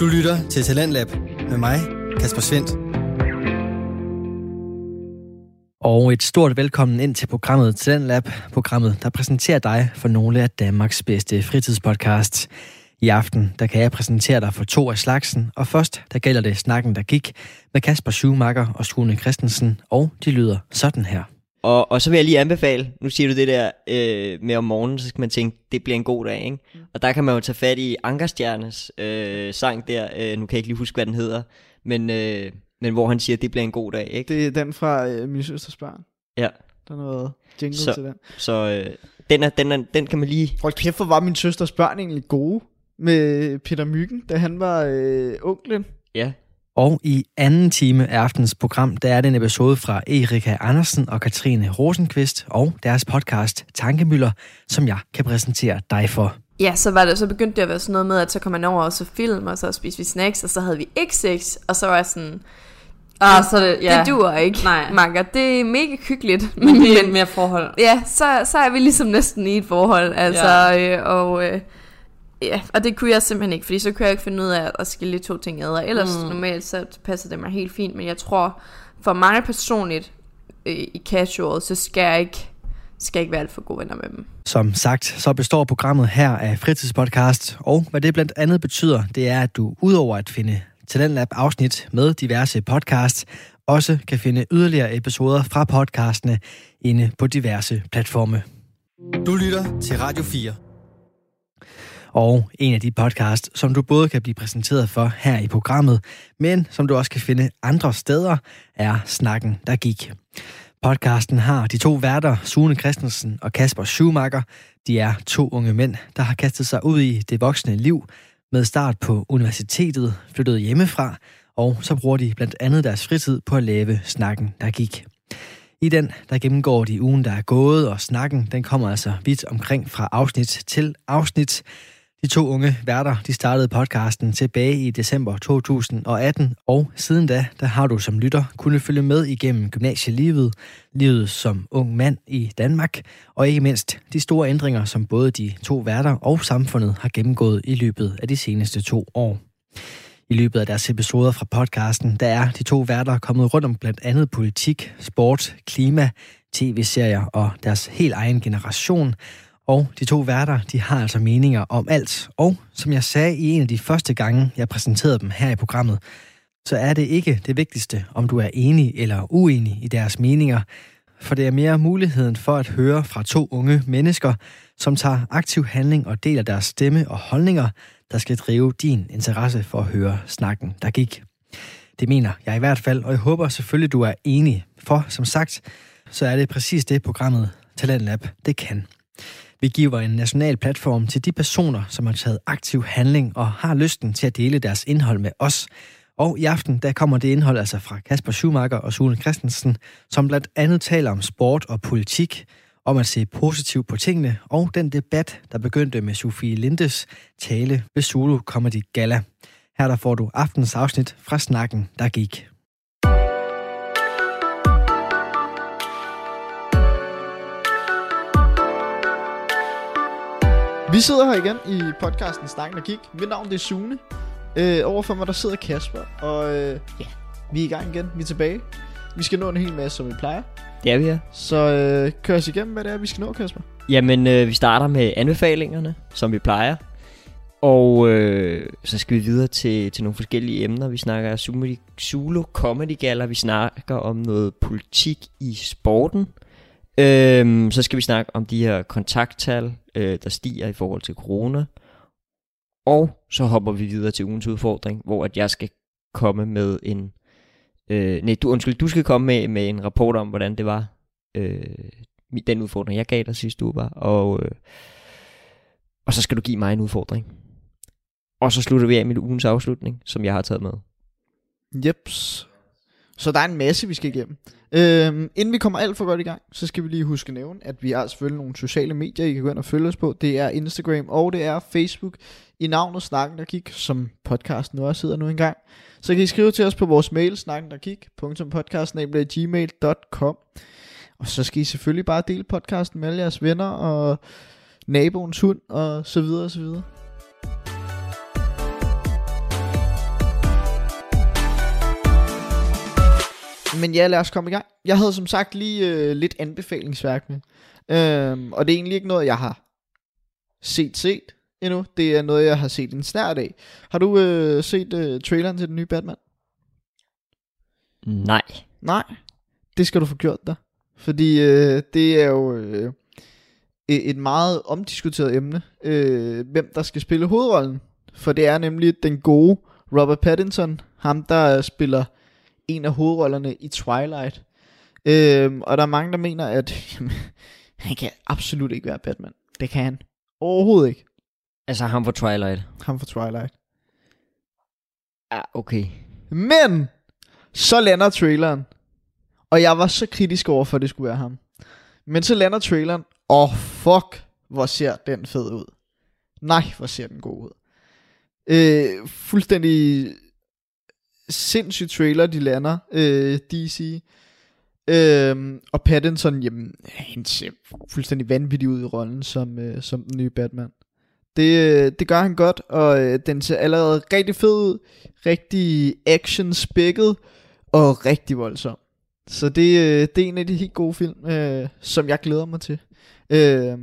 Du lytter til Talentlab med mig, Kasper Svendt. Og et stort velkommen ind til programmet Talentlab, programmet, der præsenterer dig for nogle af Danmarks bedste fritidspodcasts. I aften, der kan jeg præsentere dig for to af slagsen, og først, der gælder det snakken, der gik med Kasper Schumacher og Sune Christensen, og de lyder sådan her. Og, og så vil jeg lige anbefale, nu siger du det der øh, med om morgenen, så skal man tænke, det bliver en god dag, ikke? Mm. Og der kan man jo tage fat i Ankerstjernes øh, sang der, øh, nu kan jeg ikke lige huske, hvad den hedder, men, øh, men hvor han siger, det bliver en god dag, ikke? Det er den fra øh, Min Søsters Børn. Ja. Der er noget jingle Så- til den. Så øh, den, er, den, er, den kan man lige... Hold kæft, hvor var Min Søsters Børn egentlig gode med Peter Myggen, da han var øh, onklen. Ja, Og i anden time af aftens program, der er det en episode fra Erika Andersen og Katrine Rosenqvist og deres podcast Tankemøller, som jeg kan præsentere dig for. Ja, så, var det, så begyndte det at være sådan noget med, at så kom man over og så film, og så spiste vi snacks, og så havde vi ikke sex, og så var jeg sådan, Ah, så er det, ja. det duer ikke, Nej. Makker. Det er mega hyggeligt, Men men mere forhold. ja, så, så er vi ligesom næsten i et forhold, altså, ja. øh, og, øh, ja, og det kunne jeg simpelthen ikke, fordi så kunne jeg ikke finde ud af at skille de to ting ad, og ellers mm. normalt så passer det mig helt fint, men jeg tror, for mig personligt øh, i casual, så skal jeg ikke, skal jeg ikke være alt for gode venner med dem. Som sagt, så består programmet her af fritidspodcast, og hvad det blandt andet betyder, det er, at du udover at finde Talentlab afsnit med diverse podcasts, også kan finde yderligere episoder fra podcastene inde på diverse platforme. Du lytter til Radio 4. Og en af de podcasts, som du både kan blive præsenteret for her i programmet, men som du også kan finde andre steder, er Snakken, der gik. Podcasten har de to værter, Sune Christensen og Kasper Schumacher. De er to unge mænd, der har kastet sig ud i det voksne liv med start på universitetet, flyttet hjemmefra, og så bruger de blandt andet deres fritid på at lave snakken, der gik. I den, der gennemgår de ugen, der er gået, og snakken, den kommer altså vidt omkring fra afsnit til afsnit. De to unge værter, de startede podcasten tilbage i december 2018, og siden da, der har du som lytter kunnet følge med igennem gymnasielivet, livet som ung mand i Danmark, og ikke mindst de store ændringer, som både de to værter og samfundet har gennemgået i løbet af de seneste to år. I løbet af deres episoder fra podcasten, der er de to værter kommet rundt om blandt andet politik, sport, klima, tv-serier og deres helt egen generation. Og de to værter, de har altså meninger om alt. Og som jeg sagde i en af de første gange, jeg præsenterede dem her i programmet, så er det ikke det vigtigste, om du er enig eller uenig i deres meninger. For det er mere muligheden for at høre fra to unge mennesker, som tager aktiv handling og deler deres stemme og holdninger, der skal drive din interesse for at høre snakken, der gik. Det mener jeg i hvert fald, og jeg håber selvfølgelig, du er enig. For som sagt, så er det præcis det programmet Talentlab, det kan. Vi giver en national platform til de personer, som har taget aktiv handling og har lysten til at dele deres indhold med os. Og i aften, der kommer det indhold altså fra Kasper Schumacher og Sune Christensen, som blandt andet taler om sport og politik, om at se positivt på tingene, og den debat, der begyndte med Sofie Lindes tale ved Zulu Comedy Gala. Her der får du aftens afsnit fra snakken, der gik. Vi sidder her igen i podcasten Snakken der gik. Mit navn det er Sune. Øh, overfor mig der sidder Kasper. Og øh, ja, vi er i gang igen. Vi er tilbage. Vi skal nå en hel masse, som vi plejer. det er vi her. Så øh, kør os igennem, hvad det er, vi skal nå, Kasper. Jamen, øh, vi starter med anbefalingerne, som vi plejer. Og øh, så skal vi videre til, til nogle forskellige emner. Vi snakker Zulu, Zulu Comedy Gala. Vi snakker om noget politik i sporten. Øhm, så skal vi snakke om de her kontakttal, øh, der stiger i forhold til corona. Og så hopper vi videre til ugens udfordring, hvor at jeg skal komme med en... Øh, nej, du, undskyld, du skal komme med, med en rapport om, hvordan det var, øh, den udfordring, jeg gav dig sidste uge var. Og, øh, og så skal du give mig en udfordring. Og så slutter vi af med ugens afslutning, som jeg har taget med. Jeps. Så der er en masse, vi skal igennem. Øhm, inden vi kommer alt for godt i gang, så skal vi lige huske at nævne, at vi har selvfølgelig nogle sociale medier, I kan gå ind og følge os på. Det er Instagram og det er Facebook i navnet Snakken der gik, som podcasten nu også hedder nu engang. Så kan I skrive til os på vores mail, snakken der Og så skal I selvfølgelig bare dele podcasten med alle jeres venner og naboens hund og så videre og så videre. Men ja, lad os komme i gang. Jeg havde som sagt lige øh, lidt anbefalingsværk med. Øhm, og det er egentlig ikke noget, jeg har set set endnu. Det er noget, jeg har set en snært af. Har du øh, set øh, traileren til den nye Batman? Nej. Nej, det skal du få gjort der. Fordi øh, det er jo øh, et meget omdiskuteret emne, øh, hvem der skal spille hovedrollen. For det er nemlig den gode Robert Pattinson, ham der spiller en af hovedrollerne i Twilight. Øh, og der er mange, der mener, at jamen, han kan absolut ikke være Batman. Det kan han overhovedet ikke. Altså ham for Twilight. Ham for Twilight. Ja, okay. Men så lander traileren. Og jeg var så kritisk over for, at det skulle være ham. Men så lander traileren. Og oh, fuck, hvor ser den fed ud. Nej, hvor ser den god ud. Øh, fuldstændig sindssyg trailer, de lander. Øh, DC. Øhm, og Pattinson, jamen, han ser fuldstændig vanvittig ud i rollen som, øh, som den nye Batman. Det, øh, det gør han godt, og øh, den ser allerede rigtig fed ud. Rigtig action spækket og rigtig voldsom. Så det, øh, det er en af de helt gode film, øh, som jeg glæder mig til. Øh,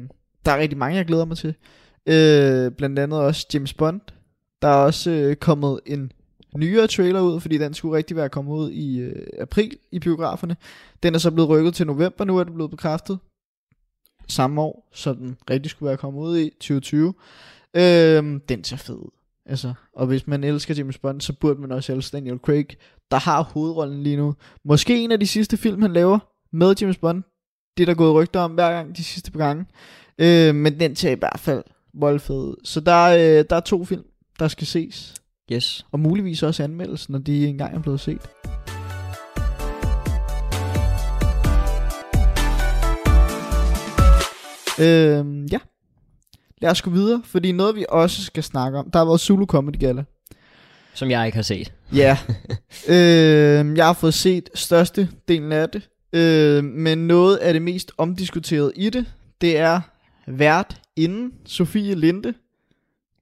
der er rigtig mange, jeg glæder mig til. Øh, blandt andet også James Bond. Der er også øh, kommet en nyere trailer ud, fordi den skulle rigtig være kommet ud i øh, april i biograferne. Den er så blevet rykket til november, nu er det blevet bekræftet. Samme år, så den rigtig skulle være kommet ud i 2020. Øh, den ser fed ud. Altså, og hvis man elsker James Bond, så burde man også elske Daniel Craig, der har hovedrollen lige nu. Måske en af de sidste film, han laver med James Bond. Det er der gået rygter om hver gang de sidste par gange. Øh, men den ser i hvert fald voldfed ud. Så der, øh, der er to film, der skal ses. Yes. Og muligvis også anmeldelsen, når de engang er blevet set. Øhm, ja. Lad os gå videre, fordi noget vi også skal snakke om, der har været Zulu Comedy Gala. Som jeg ikke har set. Ja. øh, jeg har fået set største delen af det. Øh, men noget af det mest omdiskuterede i det, det er vært inden Sofie Linde.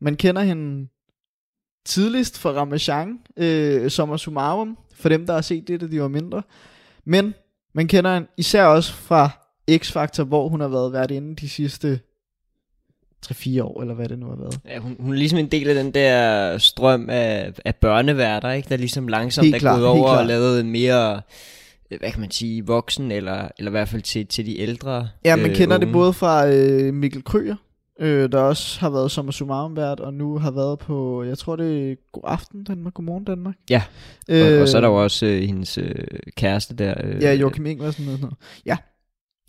Man kender hende tidligst fra Ramachan, øh, Sommer Sumarum, for dem, der har set det, da de var mindre. Men man kender hende især også fra X-Factor, hvor hun har været vært inde de sidste 3-4 år, eller hvad det nu har været. Ja, hun, hun er ligesom en del af den der strøm af, af børneværter, ikke? der ligesom langsomt Helt er klart, gået over klart. og lavet mere, hvad kan man sige, voksen, eller, eller i hvert fald til, til de ældre Ja, man øh, kender det unge. både fra øh, Mikkel Krøger, øh, der også har været som Sumarum vært, og nu har været på, jeg tror det er God Aften Danmark, Godmorgen Danmark. Ja, og, og så er der jo også øh, hendes øh, kæreste der. Øh, Ja, Joachim Ingersen og sådan noget. Ja,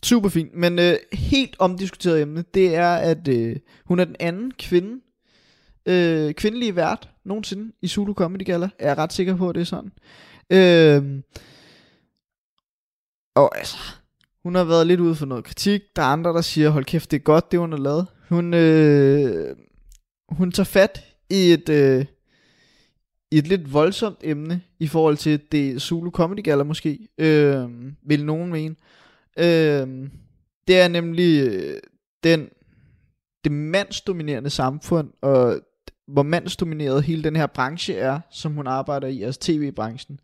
super fint. Men øh, helt omdiskuteret emne, det er, at øh, hun er den anden kvinde, øh, kvindelige vært nogensinde i Zulu Comedy Gala. Er jeg ret sikker på, at det er sådan. Øh, og altså, hun har været lidt ude for noget kritik. Der er andre, der siger, hold kæft, det er godt, det hun har lavet. Hun, øh, hun tager fat i et... Øh, i et lidt voldsomt emne i forhold til det Zulu Comedy Gala måske, øh, vil nogen mene. Øh, det er nemlig øh, den, det mandsdominerende samfund, og hvor mandsdomineret hele den her branche er, som hun arbejder i, altså tv-branchen.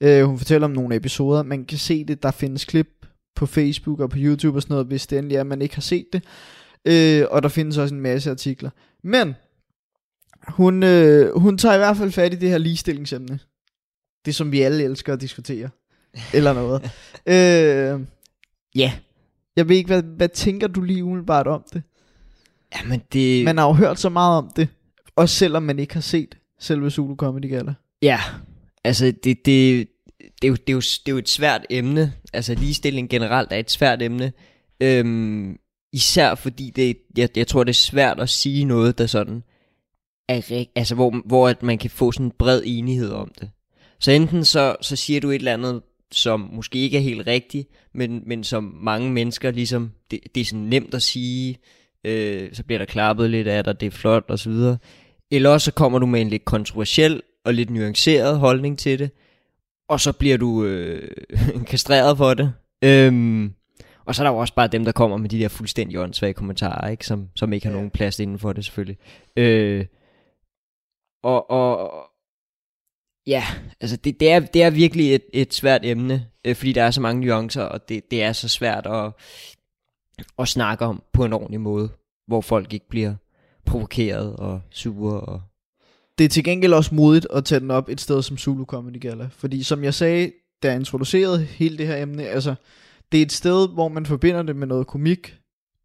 Øh, hun fortæller om nogle episoder, man kan se det, der findes klip på Facebook og på YouTube og sådan noget, hvis det endelig er, at man ikke har set det. Øh, og der findes også en masse artikler. Men hun, øh, hun tager i hvert fald fat i det her ligestillingsemne. Det som vi alle elsker at diskutere. Eller noget. øh, ja. Jeg ved ikke, hvad, hvad tænker du lige umiddelbart om det? Jamen det... Man har jo hørt så meget om det. Også selvom man ikke har set selve Zulu Comedy Gala. Ja, altså det, det, det, er jo, det, er jo, det er jo et svært emne. Altså ligestilling generelt er et svært emne. Øhm, især fordi det, jeg, jeg tror det er svært at sige noget, der sådan er altså hvor, hvor at man kan få sådan en bred enighed om det. Så enten så, så siger du et eller andet, som måske ikke er helt rigtigt, men, men som mange mennesker ligesom, det, det er sådan nemt at sige, øh, så bliver der klappet lidt af dig, det er flot og så videre. Eller også så kommer du med en lidt kontroversiel og lidt nuanceret holdning til det, og så bliver du øh, kastreret for det. Øhm, og så er der jo også bare dem, der kommer med de der fuldstændig åndssvage kommentarer, ikke? Som, som ikke har Ja. nogen plads inden for det selvfølgelig. Øh, og, og Ja, altså det, det, er, det er virkelig et, et svært emne, øh, fordi der er så mange nuancer, og det, det er så svært at, at snakke om på en ordentlig måde, hvor folk ikke bliver provokeret og sure. Og... Det er til gengæld også modigt at tage den op et sted som Zulu Comedy Gala. Fordi som jeg sagde, da jeg introducerede hele det her emne, altså det er et sted, hvor man forbinder det med noget komik.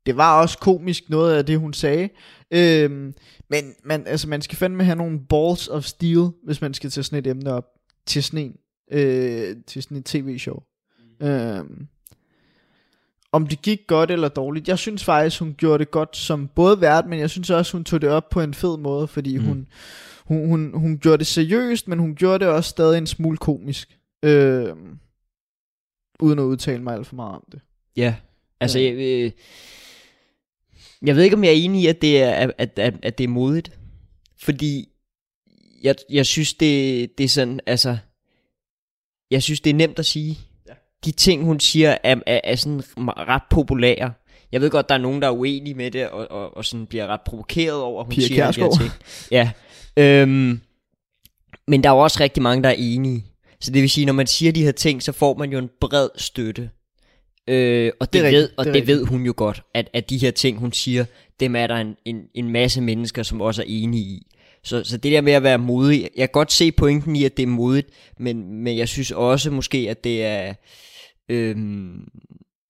Det var også komisk, noget af det, hun sagde. Øhm, men man, altså, man skal fandme have nogle balls of steel, hvis man skal tage sådan et emne op til sådan en, øh, til sådan et tv-show. Mm. Øhm, om det gik godt eller dårligt. Jeg synes faktisk, hun gjorde det godt som både vært, men jeg synes også, hun tog det op på en fed måde, fordi mm. hun, hun, hun, hun gjorde det seriøst, men hun gjorde det også stadig en smule komisk. Øh, uden at udtale mig alt for meget om det. Ja, altså ja. Jeg, øh, jeg ved ikke, om jeg er enig i, at det er, at, at, at det er modigt. Fordi jeg, jeg synes, det, det er sådan, altså, jeg synes, det er nemt at sige. Ja. De ting, hun siger, er, er, er sådan ret populære. Jeg ved godt, der er nogen, der er uenige med det, og, og, og sådan bliver ret provokeret over, at hun Pia siger de her ting. Ja. Øhm, men der er jo også rigtig mange, der er enige. Så det vil sige, når man siger de her ting, så får man jo en bred støtte. Øh, og det, det ved, og det, det ved hun jo godt, at, at de her ting, hun siger, dem er der en, en, en masse mennesker, som også er enige i. Så, så det der med at være modig, jeg kan godt se pointen i, at det er modigt, men, men jeg synes også måske, at det er... Øhm,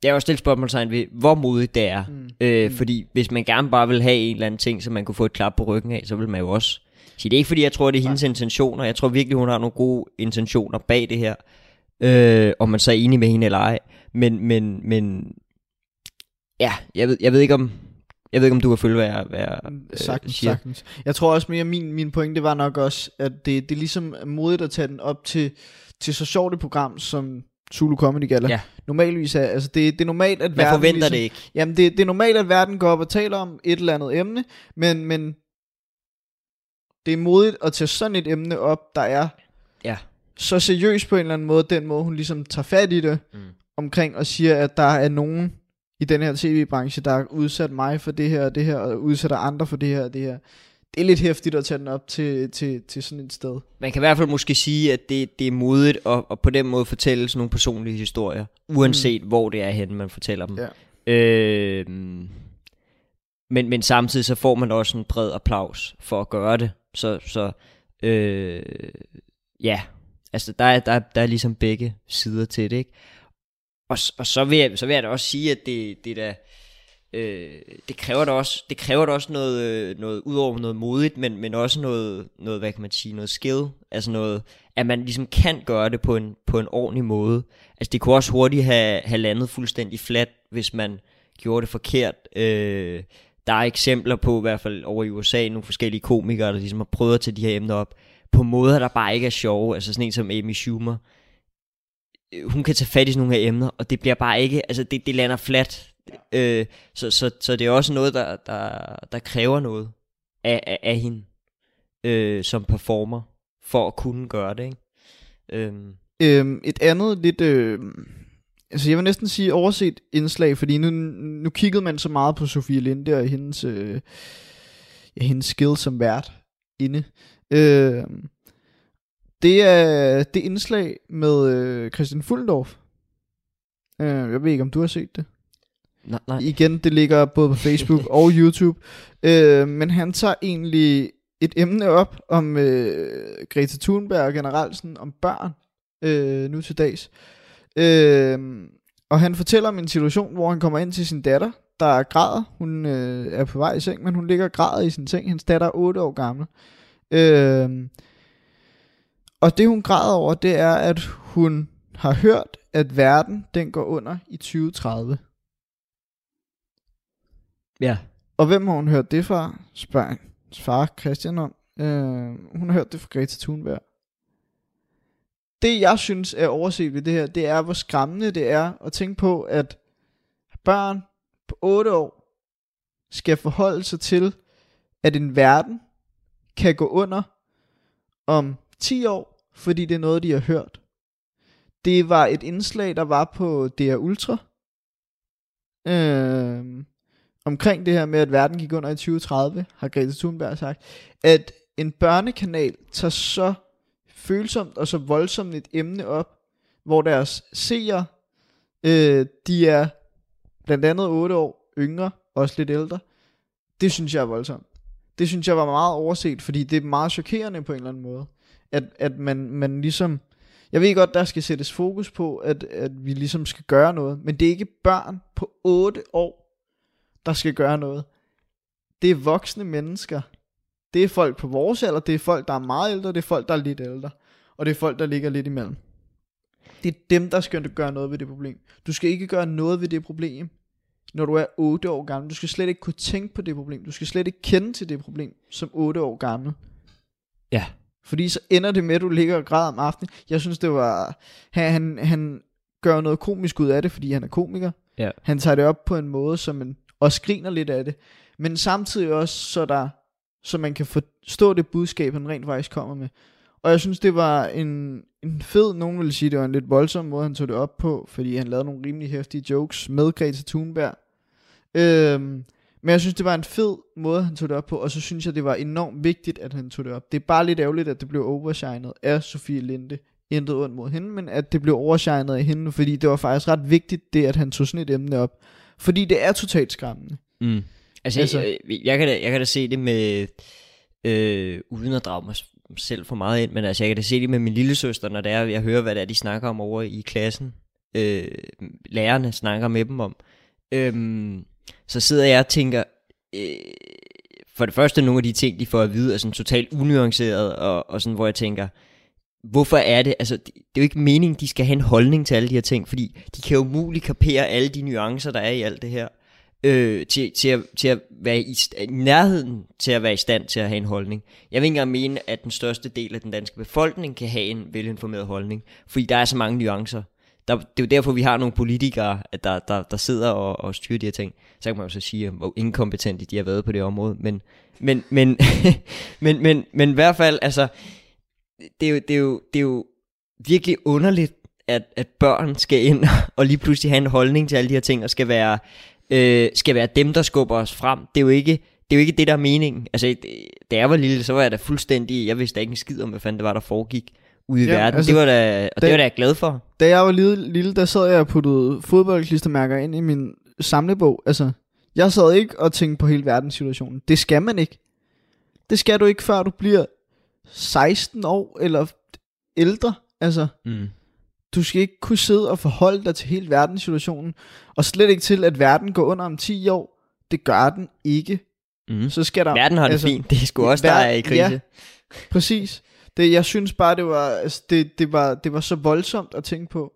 jeg har også stillet spørgsmålstegn ved, hvor modigt det er. Mm. Øh, mm. Fordi hvis man gerne bare vil have en eller anden ting, som man kunne få et klap på ryggen af, så vil man jo også sige, det er ikke fordi, jeg tror, det er hendes intentioner. Jeg tror virkelig, hun har nogle gode intentioner bag det her. Øh, om man så er enig med hende eller ej. Men, men, men ja, jeg ved, jeg ved ikke om, jeg ved ikke, om du kan følge, hvad jeg, hvad jeg øh, sagtens, siger. Sagtens. Jeg tror også mere, min, min pointe var nok også, at det, det er ligesom modigt at tage den op til, til så sjovt et program, som Zulu Comedy Gala. Ja. Normalvis er, altså det, det er normalt, at Man verden forventer ligesom, det ikke. Jamen det, det er normalt, at verden går op og taler om et eller andet emne, men, men det er modigt at tage sådan et emne op, der er Ja. så seriøst på en eller anden måde, den måde hun ligesom tager fat i det, Mm. omkring og siger, at der er nogen i den her tv-branche, der har udsat mig for det her og det her, og udsætter andre for det her og det her. Det er lidt hæftigt at tage den op til, til, til sådan et sted. Man kan i hvert fald måske sige, at det, det er modigt at, at på den måde fortælle sådan nogle personlige historier, uanset mm. hvor det er henne, man fortæller dem. Ja. Øh, men, men samtidig så får man også en bred applaus for at gøre det. Så, så øh, ja, altså der er, der, der er ligesom begge sider til det, ikke? Og, og så, vil jeg, så vil jeg da også sige, at det, det der... øh, det kræver da også, det kræver da også noget, øh, noget udover noget modigt, men, men også noget, noget, hvad kan man sige, noget skill, altså noget, at man ligesom kan gøre det på en, på en ordentlig måde. Altså det kunne også hurtigt have, have landet fuldstændig fladt, hvis man gjorde det forkert. Øh, der er eksempler på, i hvert fald over i USA, nogle forskellige komikere, der ligesom har prøvet at tage de her emner op, på måder, der bare ikke er sjove. Altså sådan en som Amy Schumer. Øh, hun kan tage fat i sådan nogle her emner, og det bliver bare ikke, altså det, det lander fladt. Øh, så, så, så det er også noget, der, der, der kræver noget af, af, af hende øh, som performer, for at kunne gøre det, ikke? Øhm, Øhm, et andet lidt, øh, altså jeg vil næsten sige overset indslag, fordi nu, nu kiggede man så meget på Sofie Linde og hendes, øh, ja, hendes skill som vært inde. Øh, det er det indslag med øh, Christian Fuldendorf. Øh, jeg ved ikke, om du har set det. nej, nej. Igen, det ligger både på Facebook og YouTube. Øh, men han tager egentlig et emne op om øh, Greta Thunberg og generelt sådan om børn øh, nu til dags. Øh, og han fortæller om en situation, hvor han kommer ind til sin datter, der græder. Hun øh, er på vej i seng, men hun ligger og græder i sin seng. Hans datter er 8 år gammel. Øh, og det hun græder over, det er, at hun har hørt, at verden den går under i 2030. Ja. Og hvem har hun hørt det fra? Spørger hans far Christian om. Øh, hun har hørt det fra Greta Thunberg. Det jeg synes er overset ved det her, det er hvor skræmmende det er at tænke på, at børn på 8 år skal forholde sig til, at en verden kan gå under om 10 år, fordi det er noget, de har hørt. Det var et indslag, der var på DR Ultra. Øh, omkring det her med, at verden gik under i 2030, har Greta Thunberg sagt, at en børnekanal tager så følsomt og så voldsomt et emne op, hvor deres seere, øh, de er blandt andet 8 år yngre, også lidt ældre. Det synes jeg er voldsomt. Det synes jeg var meget overset, fordi det er meget chokerende på en eller anden måde. At, at man, man ligesom... Jeg ved godt, der skal sættes fokus på, at, at vi ligesom skal gøre noget. Men det er ikke børn på 8 år, der skal gøre noget. Det er voksne mennesker. Det er folk på vores alder, det er folk, der er meget ældre, det er folk, der er lidt ældre. Og det er folk, der ligger lidt imellem. Det er dem, der skal gøre noget ved det problem. Du skal ikke gøre noget ved det problem, når du er 8 år gammel. Du skal slet ikke kunne tænke på det problem. Du skal slet ikke kende til det problem som 8 år gammel. Ja. Fordi så ender det med, at du ligger og græder om aftenen. Jeg synes, det var... Han, han, han gør noget komisk ud af det, fordi han er komiker. Ja. Han tager det op på en måde, som man også griner lidt af det. Men samtidig også, så, der, så man kan forstå det budskab, han rent faktisk kommer med. Og jeg synes, det var en, en fed, nogen vil sige, det var en lidt voldsom måde, han tog det op på, fordi han lavede nogle rimelig hæftige jokes med Greta Thunberg. Øhm, men jeg synes, det var en fed måde, han tog det op på, og så synes jeg, det var enormt vigtigt, at han tog det op. Det er bare lidt ærgerligt, at det blev overshinet af Sofie Linde. Intet ondt mod hende, men at det blev overshinet af hende, fordi det var faktisk ret vigtigt, det at han tog sådan et emne op. Fordi det er totalt skræmmende. Mm. Altså, Altså- jeg, jeg, kan da, jeg kan da se det med, øh, uden at drage mig selv for meget ind, men altså, jeg kan da se det med min lille søster, når det er, jeg hører, hvad det er, de snakker om over i klassen. Øh, lærerne snakker med dem om. Øhm, så sidder jeg og tænker, øh, for det første, nogle af de ting, de får at vide, er sådan totalt unuanceret, og, og sådan, hvor jeg tænker, hvorfor er det, altså, det, det er jo ikke meningen, de skal have en holdning til alle de her ting, fordi de kan jo umuligt kapere alle de nuancer, der er i alt det her øh, til, til, at, til at være i, nærheden til at være i stand til at have en holdning. Jeg vil ikke engang mene, at den største del af den danske befolkning kan have en velinformeret holdning, fordi der er så mange nuancer. Der, det er jo derfor, vi har nogle politikere, at der, der, der sidder og, og styrer de her ting. Så kan man jo så sige, hvor inkompetente de har været på det område. Men, men, men, men, men, men i hvert fald, altså, det er jo, det er jo, det er jo virkelig underligt, at, at børn skal ind og lige pludselig have en holdning til alle de her ting, og skal være, øh, skal være dem, der skubber os frem. Det er jo ikke det, er jo ikke det der er meningen. Altså, det- da jeg var lille, så var jeg da fuldstændig, jeg vidste da ikke en skid om, hvad fanden det var, der foregik ude i verden. altså, det var da, og det det- var da jeg glad for. Da jeg var lille, lille der sad jeg og puttede fodboldklistermærker ind i min samlebog. Altså, jeg sad ikke og tænkte på hele verdenssituationen. Det skal man ikke. Det skal du ikke, før du bliver 16 år eller ældre. Altså, Mm. Du skal ikke kunne sidde og forholde dig til hele verdenssituationen. Og slet ikke til, at verden går under om 10 år. Det gør den ikke. Mm. Så skal der... Verden har det altså, fint. Det er sgu også, der er i krise. ja. Præcis. Det, jeg synes bare, det var, altså, det, det, var, det var så voldsomt at tænke på.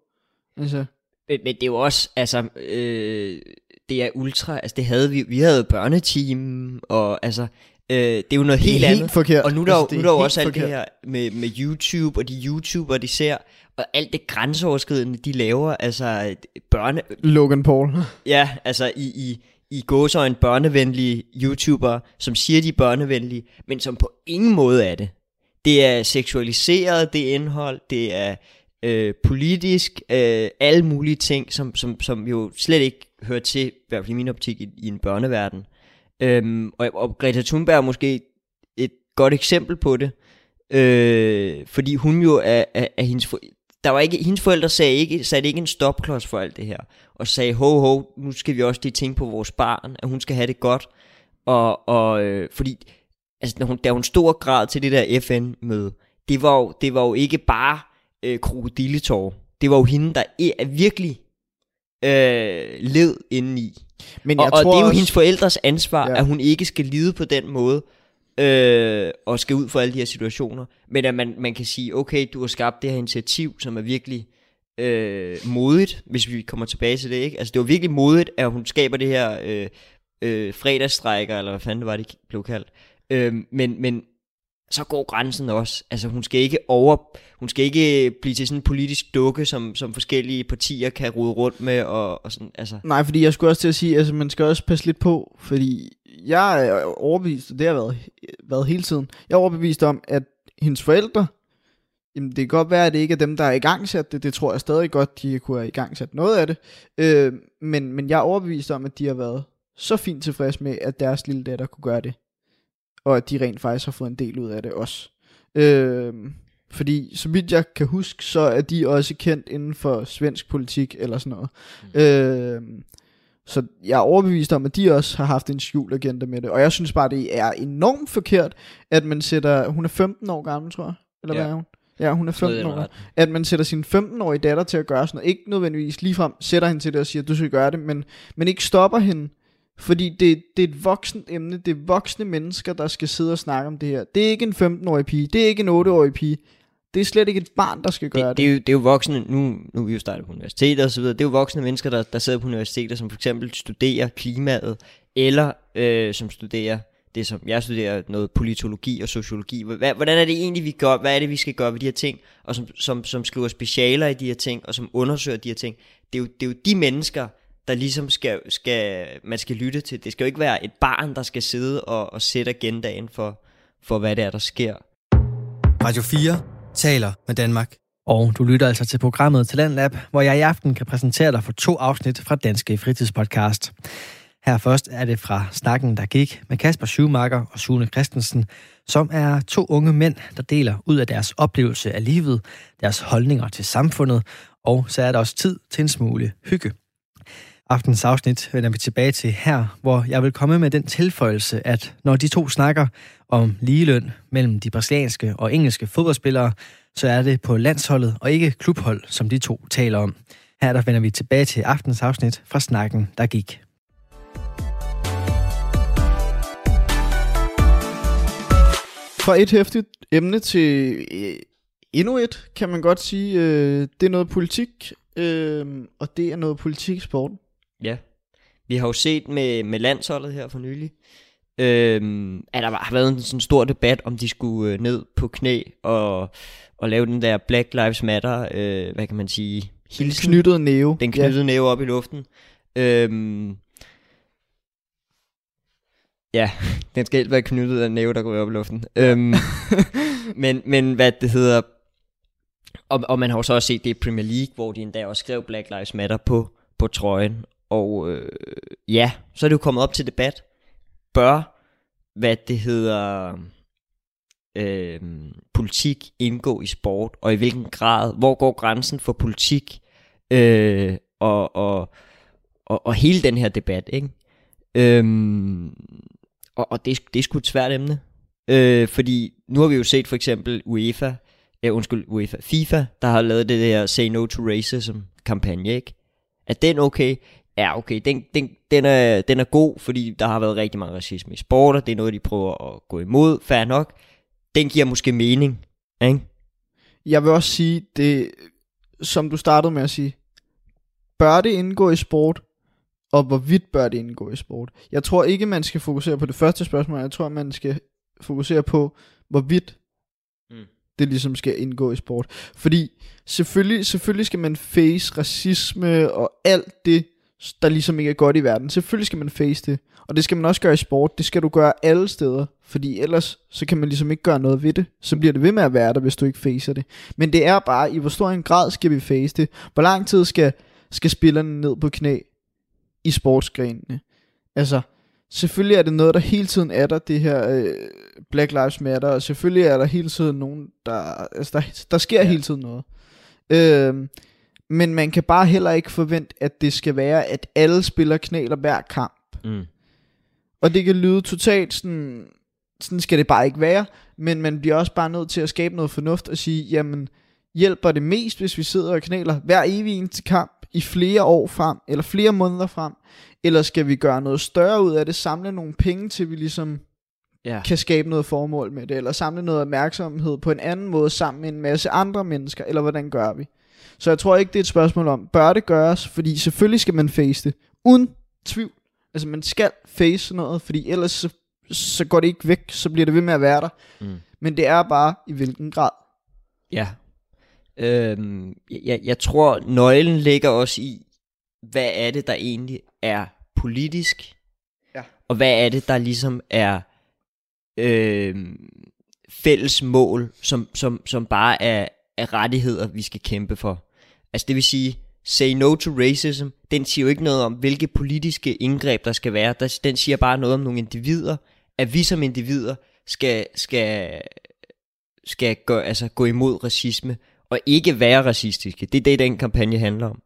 Altså, Men, men det er jo også, altså, øh, det er ultra, altså det havde vi, vi havde børneteam, og altså, øh, det er jo noget helt, helt andet. forkert. Og nu er der, altså, det nu er der jo også alt det her med, med YouTube, og de YouTubere, de ser, og alt det grænseoverskridende, de laver, altså børne, Logan Paul. ja, altså i, i, i gåsøjne børnevenlige YouTubere, som siger, de er børnevenlige, men som på ingen måde er det. Det er seksualiseret, det indhold, det er øh, politisk, øh, alle mulige ting, som, som, som jo slet ikke hører til, i hvert fald i min optik, i, i en børneverden. Øhm, og, og Greta Thunberg er måske et godt eksempel på det, øh, fordi hun jo er, er, er hendes, for, der var ikke, hendes forældre sagde ikke, satte ikke en stopklods for alt det her, og sagde, ho ho, nu skal vi også lige tænke på vores barn, at hun skal have det godt, og, og øh, fordi, altså, når hun, da hun stor grad til det der FN-møde, det var jo, det var jo ikke bare øh, krokodilletår, det var jo hende, der er, er virkelig øh, led indeni. Men Og, jeg og tror det er jo også, hendes forældres ansvar, ja. at hun ikke skal lide på den måde, øh, og skal ud for alle de her situationer. Men at man, man kan sige, okay, du har skabt det her initiativ, som er virkelig øh, modigt, hvis vi kommer tilbage til det, ikke? Altså det var virkelig modigt, at hun skaber det her øh, øh, fredagsstrækker, eller hvad fanden det var, det blev kaldt. Øh, men, men så går grænsen også. Altså hun skal ikke over, hun skal ikke blive til sådan en politisk dukke, som, som forskellige partier kan rode rundt med, og, og sådan, altså. Nej, fordi jeg skulle også til at sige, altså man skal også passe lidt på, fordi jeg er overbevist, og det har været, været hele tiden, jeg er overbevist om, at hendes forældre, jamen det kan godt være, at det ikke er dem, der er i gang sat det, det tror jeg stadig godt, de kunne have i gang sat noget af det, øh, men, men jeg er overbevist om, at de har været så fint tilfreds med, at deres lille datter kunne gøre det, og at de rent faktisk har fået en del ud af det også. Øh, Fordi så vidt jeg kan huske, så er de også kendt inden for svensk politik eller sådan noget. Mm. Øh, så jeg er overbevist om, at de også har haft en skjult agenda med det. Og jeg synes bare, det er enormt forkert, at man sætter... Hun er 15 år gammel, tror jeg. Eller Ja. hvad er hun? Ja, hun er Noget i 15 den år. At man sætter sin 15-årige datter til at gøre sådan noget. Ikke nødvendigvis ligefrem sætter hende til det og siger, at du skal gøre det, men, men ikke stopper hende. Fordi det, det er et voksent emne. Det er voksne mennesker, der skal sidde og snakke om det her. Det er ikke en 15-årig pige. Det er ikke en 8-årig pige. Det er slet ikke et barn, der skal gøre det, det. det, er jo, det er jo voksne, nu, nu er vi jo startet på universiteter og så videre, det er jo voksne mennesker, der, der sidder på universiteter, som for eksempel studerer klimaet, eller øh, som studerer det, som jeg studerer, noget politologi og sociologi. Hvad, hvordan er det egentlig, vi gør, hvad er det, vi skal gøre ved de her ting, og som, som, som skriver specialer i de her ting, og som undersøger de her ting. Det er jo, det er jo de mennesker, der ligesom skal, skal, man skal lytte til. Det skal jo ikke være et barn, der skal sidde og, og sætte agendaen for, for, hvad det er, der sker. Radio 4 taler med Danmark. Og du lytter altså til programmet Talentlab, hvor jeg i aften kan præsentere dig for to afsnit fra Danske Fritidspodcast. Her først er det fra Snakken, der gik med Kasper Schumacher og Sune Christensen, som er to unge mænd, der deler ud af deres oplevelse af livet, deres holdninger til samfundet, og så er der også tid til en smule hygge. Aftens afsnit vender vi tilbage til her, hvor jeg vil komme med den tilføjelse, at når de to snakker om ligeløn mellem de brasilianske og engelske fodboldspillere, så er det på landsholdet og ikke klubhold, som de to taler om. Her der vender vi tilbage til aftens afsnit fra snakken, der gik. Fra et hæftigt emne til øh, endnu et, kan man godt sige. Øh, det er noget politik, øh, og det er noget politik sport. Ja. Vi har jo set med, med landsholdet her for nylig, øhm, at der har været en sådan stor debat, om de skulle øh, ned på knæ og, og lave den der Black Lives Matter, øh, hvad kan man sige, hilsen. Knyttet næve. Den knyttede ja. næve op i luften. Øhm, ja, den skal helt være knyttet af en næve, der går op i luften. Øhm, men, men hvad det hedder... Og, og man har jo så også set det i Premier League, hvor de endda også skrev Black Lives Matter på, på trøjen. Og øh, ja, så er det jo kommet op til debat. Bør, hvad det hedder, øh, politik indgå i sport, og i hvilken grad, hvor går grænsen for politik øh, og, og, og, og hele den her debat, ikke? Øhm, og, og det, det er sgu et svært emne. Øh, fordi nu har vi jo set for eksempel UEFA, ja, undskyld, UEFA, FIFA, der har lavet det der Say No to Racism kampagne, ikke? Er den okay? Ja, okay, den, den, den, er, den er god, fordi der har været rigtig meget racisme i sport, og det er noget, de prøver at gå imod, fair nok. Den giver måske mening, ikke? Jeg vil også sige, det, som du startede med at sige, bør det indgå i sport, og hvorvidt bør det indgå i sport? Jeg tror ikke, man skal fokusere på det første spørgsmål, jeg tror, man skal fokusere på, hvorvidt Mm. det ligesom skal indgå i sport. Fordi selvfølgelig, selvfølgelig skal man face racisme og alt det, der ligesom ikke er godt i verden. Selvfølgelig skal man face det. Og det skal man også gøre i sport. Det skal du gøre alle steder. Fordi ellers, så kan man ligesom ikke gøre noget ved det. Så bliver det ved med at være der, hvis du ikke facer det. Men det er bare, i hvor stor en grad skal vi face det? Hvor lang tid skal, skal spillerne ned på knæ i sportsgrenene? Altså, selvfølgelig er det noget, der hele tiden er der, det her øh, Black Lives Matter, og selvfølgelig er der hele tiden nogen, der, altså der, der sker ja. hele tiden noget. Øh, men man kan bare heller ikke forvente, at det skal være, at alle spiller knæler hver kamp. Mm. Og det kan lyde totalt sådan, sådan skal det bare ikke være, men man bliver også bare nødt til at skabe noget fornuft og sige, jamen, hjælper det mest, hvis vi sidder og knæler hver evig eneste kamp i flere år frem, eller flere måneder frem, eller skal vi gøre noget større ud af det, samle nogle penge til vi ligesom Ja. kan skabe noget formål med det, eller samle noget opmærksomhed på en anden måde sammen med en masse andre mennesker, eller hvordan gør vi? Så jeg tror ikke, det er et spørgsmål om, bør det gøres, fordi selvfølgelig skal man face det, uden tvivl. Altså man skal face noget, fordi ellers så, så går det ikke væk, så bliver det ved med at være der. Mm. Men det er bare i hvilken grad. Ja. Øhm, jeg, jeg tror, nøglen ligger også i, hvad er det, der egentlig er politisk, Ja. og hvad er det, der ligesom er øhm, fælles mål, som, som, som bare er, er rettigheder, vi skal kæmpe for. Altså det vil sige, say no to racism, den siger jo ikke noget om, hvilke politiske indgreb der skal være. Der, den siger bare noget om nogle individer, at vi som individer skal, skal skal gå, altså, gå imod racisme, og ikke være racistiske. Det er det, den kampagne handler om.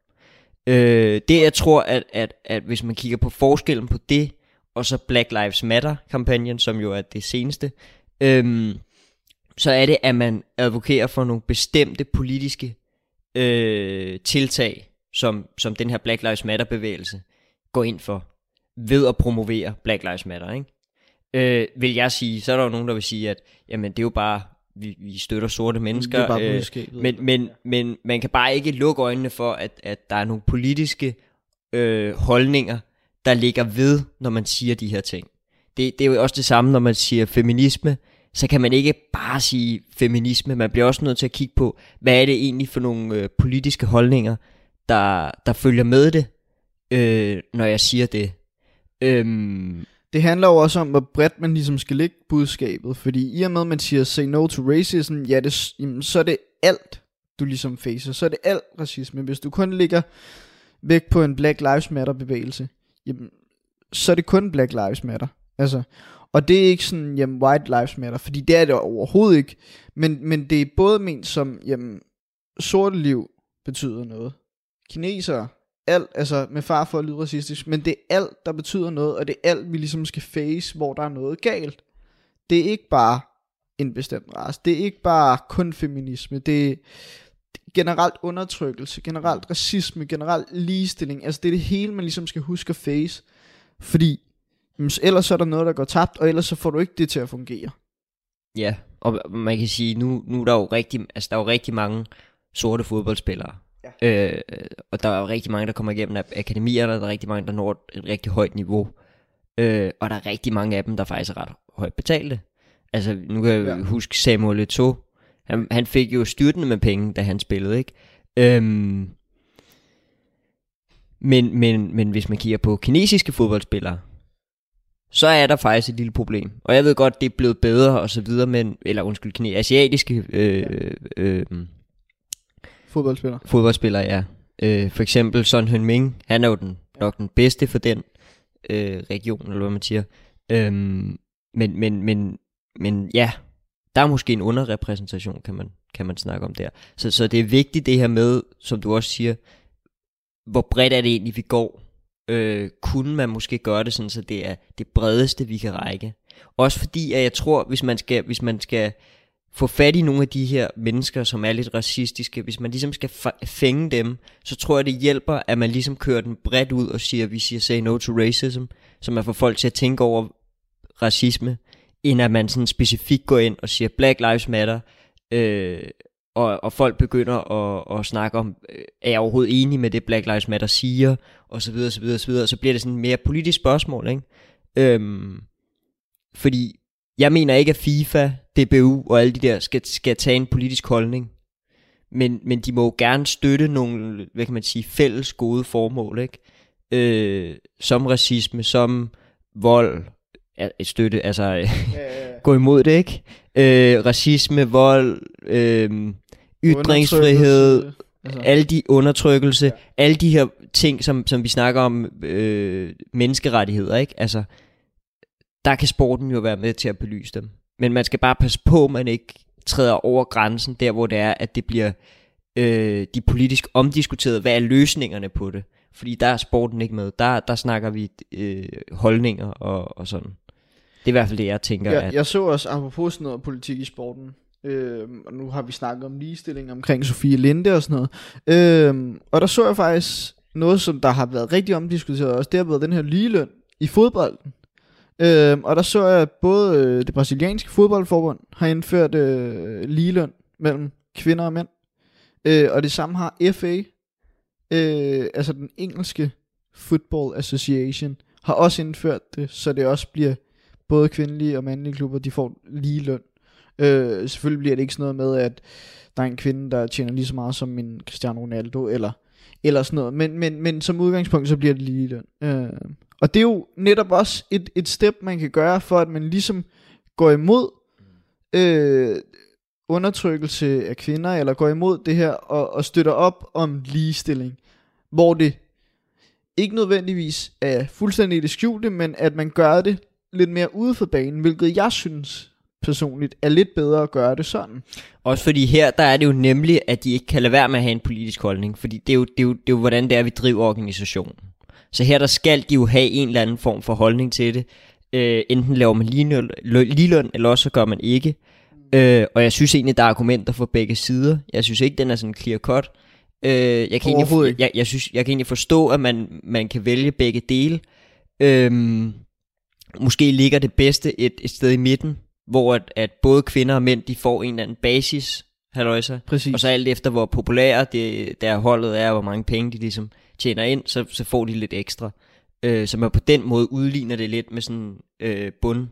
Øh, det jeg tror, at, at, at hvis man kigger på forskellen på det, og så Black Lives Matter-kampagnen, som jo er det seneste, øhm, så er det, at man advokerer for nogle bestemte politiske øh, tiltag, som, som den her Black Lives Matter-bevægelse går ind for, ved at promovere Black Lives Matter, ikke? Øh, vil jeg sige, så er der jo nogen, der vil sige, at jamen, det er jo bare, vi, vi støtter sorte mennesker, Det er bare øh, men, men, men man kan bare ikke lukke øjnene for, at, at der er nogle politiske øh, holdninger, der ligger ved, når man siger de her ting. Det, det er jo også det samme, når man siger feminisme, så kan man ikke bare sige feminisme, man bliver også nødt til at kigge på, hvad er det egentlig for nogle øh, politiske holdninger, der, der følger med det, øh, når jeg siger det. Øhm, Det handler jo også om, hvor bredt man ligesom skal lægge budskabet. Fordi i og med, at man siger, say no to racism, ja, det, jamen, så er det alt, du ligesom facer. Så er det alt racisme. Hvis du kun ligger væk på en Black Lives Matter bevægelse, jamen, så er det kun Black Lives Matter. Altså, og det er ikke sådan, jamen, White Lives Matter, fordi det er det overhovedet ikke. Men, men det er både ment som, jamen, sorte liv betyder noget. Kinesere, alt, altså med far for at lyde racistisk, men det er alt, der betyder noget, og det er alt, vi ligesom skal face, hvor der er noget galt. Det er ikke bare en bestemt race, det er ikke bare kun feminisme, det er generelt undertrykkelse, generelt racisme, generelt ligestilling, altså det er det hele, man ligesom skal huske at face, fordi så ellers så er der noget, der går tabt, og ellers så får du ikke det til at fungere. Ja, og man kan sige, nu, nu er der jo rigtig, altså der er jo rigtig mange sorte fodboldspillere. Ja. Øh, og der er jo rigtig mange, der kommer igennem af akademierne, og der er rigtig mange, der når et, rigtig højt niveau. Øh, og der er rigtig mange af dem, der faktisk er ret højt betalte. Altså, nu kan jeg ja. huske Samuel Eto'o. Han, han fik jo styrtende med penge, da han spillede, ikke? Øhm, men, men, men hvis man kigger på kinesiske fodboldspillere, så er der faktisk et lille problem. Og jeg ved godt, det er blevet bedre og så videre, men, eller undskyld, kine, asiatiske øh, øh, Fodboldspiller. fodboldspillere, ja. Øh, for eksempel Son Heung-min, han er jo den, nok den bedste for den øh, region, eller hvad man siger. Øhm, men, men, men, men ja, der er måske en underrepræsentation, kan man, kan man snakke om der. Så, så det er vigtigt det her med, som du også siger, hvor bredt er det egentlig, vi går? Øh, kunne man måske gøre det sådan, så det er det bredeste, vi kan række? Også fordi, at jeg tror, hvis man skal, hvis man skal få fat i nogle af de her mennesker, som er lidt racistiske, hvis man ligesom skal fænge dem, så tror jeg, det hjælper, at man ligesom kører den bredt ud og siger, at vi siger say no to racism, så man får folk til at tænke over racisme, end at man sådan specifikt går ind og siger Black Lives Matter, øh, og, og folk begynder at, at snakke om, øh, er jeg overhovedet enig med det Black Lives Matter siger, og så videre, så videre, så videre, så bliver det sådan et mere politisk spørgsmål, ikke? Øhm, fordi jeg mener ikke, at FIFA, DBU og alle de der skal, skal tage en politisk holdning. Men, men de må jo gerne støtte nogle, hvad kan man sige, fælles gode formål, ikke? Øh, som racisme, som vold, ja, støtte, altså gå imod det, ikke? Øh, racisme, vold, øh, ytringsfrihed, Altså, alle de undertrykkelse, ja. alle de her ting, som, som vi snakker om, øh, menneskerettigheder, ikke? Altså, der kan sporten jo være med til at belyse dem. Men man skal bare passe på, at man ikke træder over grænsen, der hvor det er, at det bliver øh, de politisk omdiskuteret. Hvad er løsningerne på det? Fordi der er sporten ikke med. Der, der snakker vi øh, holdninger og, og sådan. Det er i hvert fald det, jeg tænker. jeg, at, jeg så også, apropos sådan noget politik i sporten, øh, og nu har vi snakket om ligestilling omkring Sofie Linde og sådan noget, øh, og der så jeg faktisk noget, som der har været rigtig omdiskuteret også, det har været den her ligeløn i fodbolden. Øh, og der så jeg, at både øh, det brasilianske fodboldforbund har indført øh, ligeløn mellem kvinder og mænd, øh, og det samme har FA, øh, altså den engelske Football Association, har også indført det, så det også bliver både kvindelige og mandlige klubber, de får lige løn. Øh, selvfølgelig bliver det ikke sådan noget med, at der er en kvinde, der tjener lige så meget som en Cristiano Ronaldo, eller, eller sådan noget. Men, men, men som udgangspunkt, så bliver det lige løn. Øh, og det er jo netop også et, et step, man kan gøre, for at man ligesom går imod øh, undertrykkelse af kvinder, eller går imod det her, og, og støtter op om ligestilling. Hvor det ikke nødvendigvis er fuldstændig det skjulte, men at man gør det lidt mere ude for banen, hvilket jeg synes personligt er lidt bedre at gøre det sådan. Også fordi her, der er det jo nemlig, at de ikke kan lade være med at have en politisk holdning. Fordi det er jo, det er jo, det er jo hvordan det er, vi driver organisationen. Så her, der skal de jo have en eller anden form for holdning til det. Øh, enten laver man ligeløn, ligeløn, eller også så gør man ikke. Øh, og jeg synes egentlig, der er argumenter for begge sider. Jeg synes ikke, den er sådan clear cut. Øh, jeg, kan egentlig, jeg, jeg, synes, jeg kan egentlig forstå, at man, man kan vælge begge dele. Øhm, måske ligger det bedste et, et sted i midten, hvor at, at både kvinder og mænd, de får en eller anden basis, halløjsa. Præcis. Og så alt efter, hvor populære det, der holdet er, og hvor mange penge de ligesom tjener ind, så, så får de lidt ekstra. Øh, så man på den måde udligner det lidt med sådan øh, bund,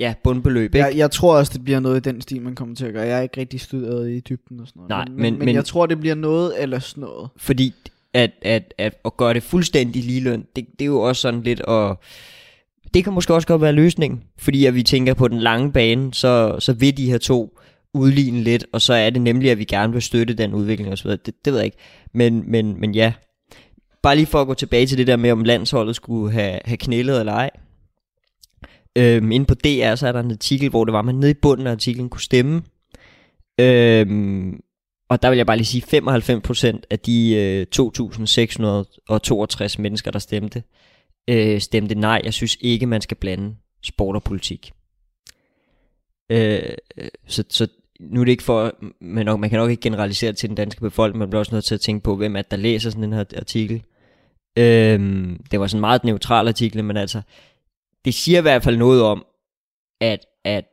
ja, bundbeløb, ikke? Jeg, jeg tror også, det bliver noget i den stil, man kommer til at gøre. Jeg er ikke rigtig studeret i dybden og sådan noget. Nej, men, men- men, men, jeg tror, det bliver noget eller sådan noget. Fordi at, at, at, at gøre det fuldstændig ligeløn, det, det er jo også sådan lidt at... Det kan måske også godt være løsningen, fordi at vi tænker på den lange bane, så, så vil de her to udligne lidt, og så er det nemlig, at vi gerne vil støtte den udvikling osv. Det, det ved jeg ikke. Men, men, men ja, bare lige for at gå tilbage til det der med, om landsholdet skulle have, have knælet eller ej. Øhm, inde på DR, så er der en artikel, hvor det var, man nede i bunden af artiklen kunne stemme. Øhm, og der vil jeg bare lige sige, 95% af de øh, 2.662 mennesker, der stemte, øh, stemte nej. Jeg synes ikke, man skal blande sport og politik. Øh, øh så, så nu er det ikke for, men nok, man kan nok ikke generalisere til den danske befolkning, man bliver også nødt til at tænke på, hvem er der læser sådan den her artikel. Øh, det var sådan en meget neutral artikel, men altså, det siger i hvert fald noget om, at, at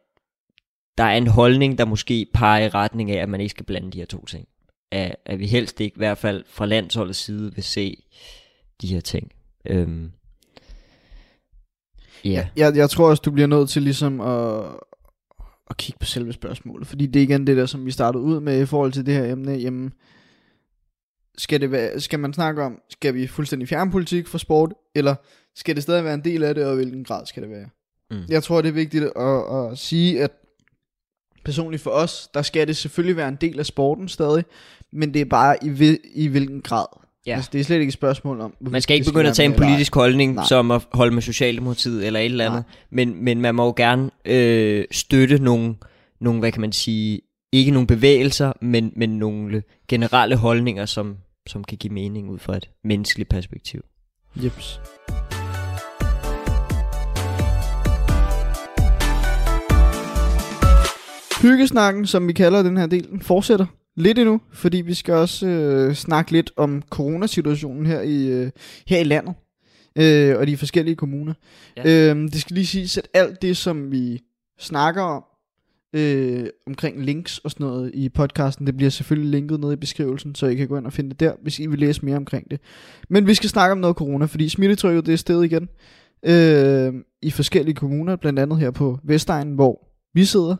der er en holdning, der måske peger i retning af, at man ikke skal blande de her to ting. At, at vi helst ikke, i hvert fald fra landsholdets side, vil se de her ting. Øhm, ja. Jeg, jeg tror også, du bliver nødt til ligesom at, at kigge på selve spørgsmålet. Fordi det er igen det der, som vi startede ud med i forhold til det her emne. Jamen, skal, det være, skal man snakke om, skal vi fuldstændig fjerne politik fra sport, eller skal det stadig være en del af det, og i hvilken grad skal det være? Mm. Jeg tror, det er vigtigt at, at sige, at personligt for os, der skal det selvfølgelig være en del af sporten stadig, men det er bare i, i hvilken grad. Ja. Altså, det er slet ikke et spørgsmål om... Man skal ikke begynde at tage en med eller politisk holdning, Nej. som at holde med Socialdemokratiet eller et eller andet. Nej. Men, men man må jo gerne øh, støtte nogle, nogle, hvad kan man sige, ikke nogle bevægelser, men, men nogle generelle holdninger, som, som kan give mening ud fra et menneskeligt perspektiv. Jeps. Hyggesnakken, som vi kalder den her del, fortsætter lidt endnu, fordi vi skal også øh, snakke lidt om coronasituationen her i, øh, her i landet øh, og de forskellige kommuner. Ja. Øh, det skal lige siges, at alt det, som vi snakker om, øh, omkring links og sådan noget i podcasten, det bliver selvfølgelig linket ned i beskrivelsen, så I kan gå ind og finde det der, hvis I vil læse mere omkring det. Men vi skal snakke om noget corona, fordi smittetrykket det er steget igen øh, i forskellige kommuner, blandt andet her på Vestegnen, hvor vi sidder.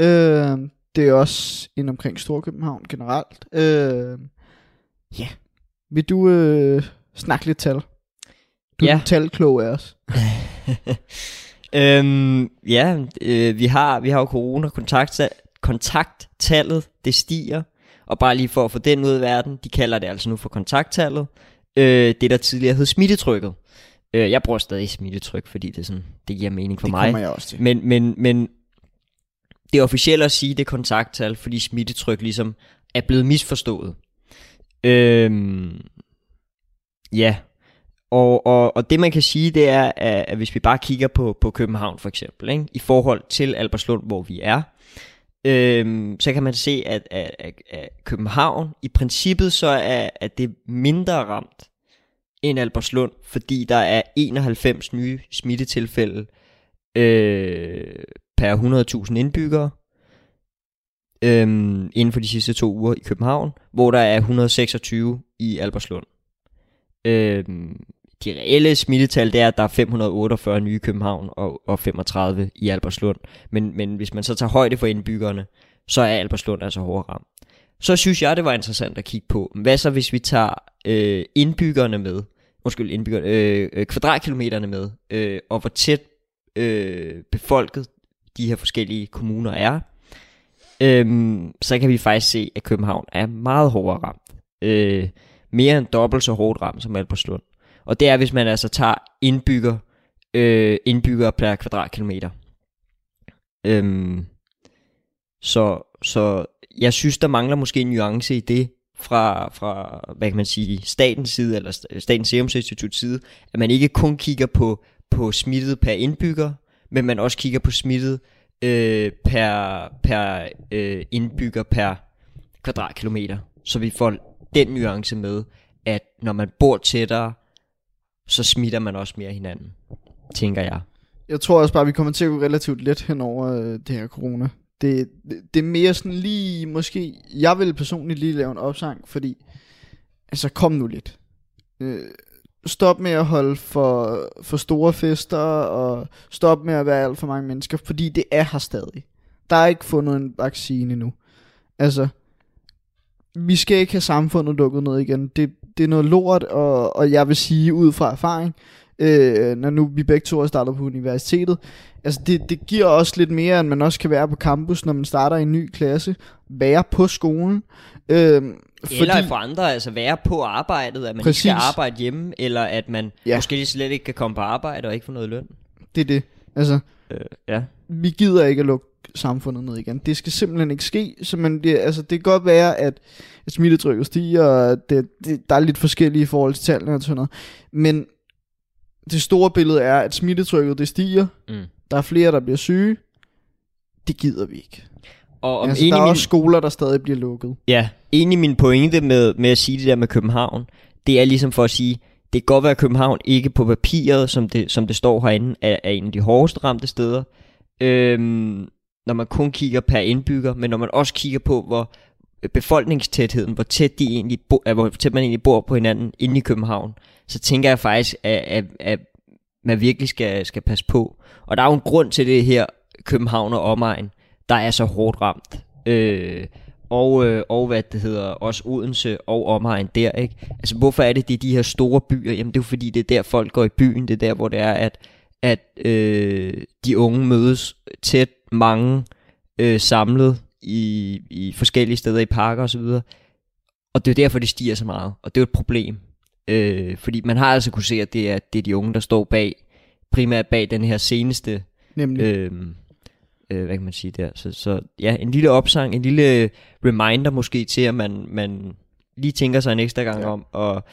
Øh, det er også ind omkring Storkøbenhavn generelt. Øh, ja, vil du øh, snakke lidt tal? Du er Ja. den talklog af os. øhm, ja, øh, vi har vi har jo corona kontakt kontakttallet det stiger og bare lige for at få den ud af verden, de kalder det altså nu for kontakttallet. Øh, det der tidligere hed smittetrykket. Øh, jeg bruger stadig smittetryk, fordi det er sådan det giver mening for det mig. kommer jeg også til. Men, men, men det er officielt at sige, det er kontakttal, fordi smittetryk ligesom er blevet misforstået. Øhm, ja, og, og, og det man kan sige, det er, at, at hvis vi bare kigger på, på København for eksempel, ikke? i forhold til Albertslund, hvor vi er, øhm, så kan man se, at, at, at, at København i princippet så er, at det er mindre ramt end Albertslund, fordi der er 91 nye smittetilfælde øh, per 100.000 indbyggere øhm, inden for de sidste to uger i København, hvor der er 126 i Albertslund. Øhm, de reelle smittetal, det er, at der er 548 nye i København og, og 35 i Albertslund. Men, men hvis man så tager højde for indbyggerne, så er Albertslund altså hårdere ramt. Så synes jeg, det var interessant at kigge på. Hvad så, hvis vi tager øh, indbyggerne med, undskyld, indbyggerne, øh, øh kvadratkilometerne med, øh, og hvor tæt øh, befolket de her forskellige kommuner er, øhm, så kan vi faktisk se, at København er meget hårdere ramt. Øh, mere end dobbelt så hårdt ramt som Albertslund. Og det er, hvis man altså tager indbygger, øh, indbygger per kvadratkilometer. Øhm, så, så jeg synes, der mangler måske en nuance i det, fra, fra hvad kan man sige, statens side, eller Statens Serum Instituts side, at man ikke kun kigger på, på smittet per indbygger, men man også kigger på smittet øh, per, per øh, indbygger per kvadratkilometer. Så vi får den nuance med, at når man bor tættere, så smitter man også mere hinanden, tænker jeg. Jeg tror også bare, at vi kommer til at gå relativt let hen over øh, det her corona. Det, det, det er mere sådan lige, måske, jeg vil personligt lige lave en opsang, fordi, altså kom nu lidt. Øh, stop med at holde for, for store fester, og stop med at være alt for mange mennesker, fordi det er her stadig. Der er ikke fundet en vaccine endnu. Altså, vi skal ikke have samfundet lukket ned igen. Det, det er noget lort, og, og jeg vil sige ud fra erfaring, øh, når nu vi begge to har startet på universitetet, altså det, det giver også lidt mere, end man også kan være på campus, når man starter i en ny klasse, være på skolen. Øh, fordi, eller for andre, altså være på arbejdet, at man præcis. ikke skal arbejde hjemme, eller at man ja. måske slet ikke kan komme på arbejde og ikke få noget løn. Det er det. Altså, øh, ja. vi gider ikke at lukke samfundet ned igen. Det skal simpelthen ikke ske. Så man, det, altså, det kan godt være, at, at smittetrykket stiger, og det, det, der er lidt forskellige i forhold til tallene og sådan noget. Men det store billede er, at smittetrykket det stiger. Mm. Der er flere, der bliver syge. Det gider vi ikke. Og om altså, der er min... også skoler, der stadig bliver lukket. Ja, i min pointe med, med at sige det der med København, det er ligesom for at sige, det kan godt være, at København ikke på papiret, som det, som det står herinde, er, er en af de hårdest ramte steder. Øhm, når man kun kigger per indbygger, men når man også kigger på, hvor befolkningstætheden, hvor tæt, de egentlig bo, hvor tæt man egentlig bor på hinanden inde i København, så tænker jeg faktisk, at, at, at man virkelig skal, skal passe på. Og der er jo en grund til det her København og omegn, der er så hårdt ramt. Øh, og, øh, og hvad det hedder, også Odense og omegn der, ikke? Altså, hvorfor er det, det er de her store byer? Jamen, det er jo fordi, det er der, folk går i byen. Det er der, hvor det er, at, at øh, de unge mødes tæt, mange øh, samlet i, i forskellige steder i parker osv. Og det er derfor, det stiger så meget. Og det er jo et problem. Øh, fordi man har altså kunne se, at det er, det er de unge, der står bag, primært bag den her seneste, Nemlig. Øh, øh, hvad kan man sige der. Så, så ja, en lille opsang, en lille reminder måske til, at man, man lige tænker sig en ekstra gang ja. om, og,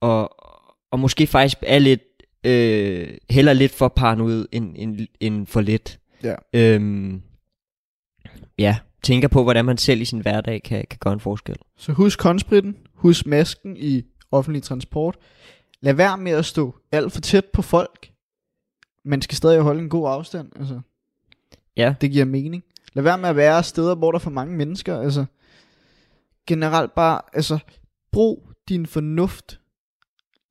og, og måske faktisk er lidt, øh, heller lidt for paranoid end, end, end for lidt. Ja. Øhm, ja, tænker på, hvordan man selv i sin hverdag kan, kan gøre en forskel. Så husk konspritten, husk masken i offentlig transport. Lad være med at stå alt for tæt på folk. Man skal stadig holde en god afstand. Altså. Ja. Det giver mening. Lad være med at være steder, hvor der er for mange mennesker. Altså, generelt bare, altså, brug din fornuft.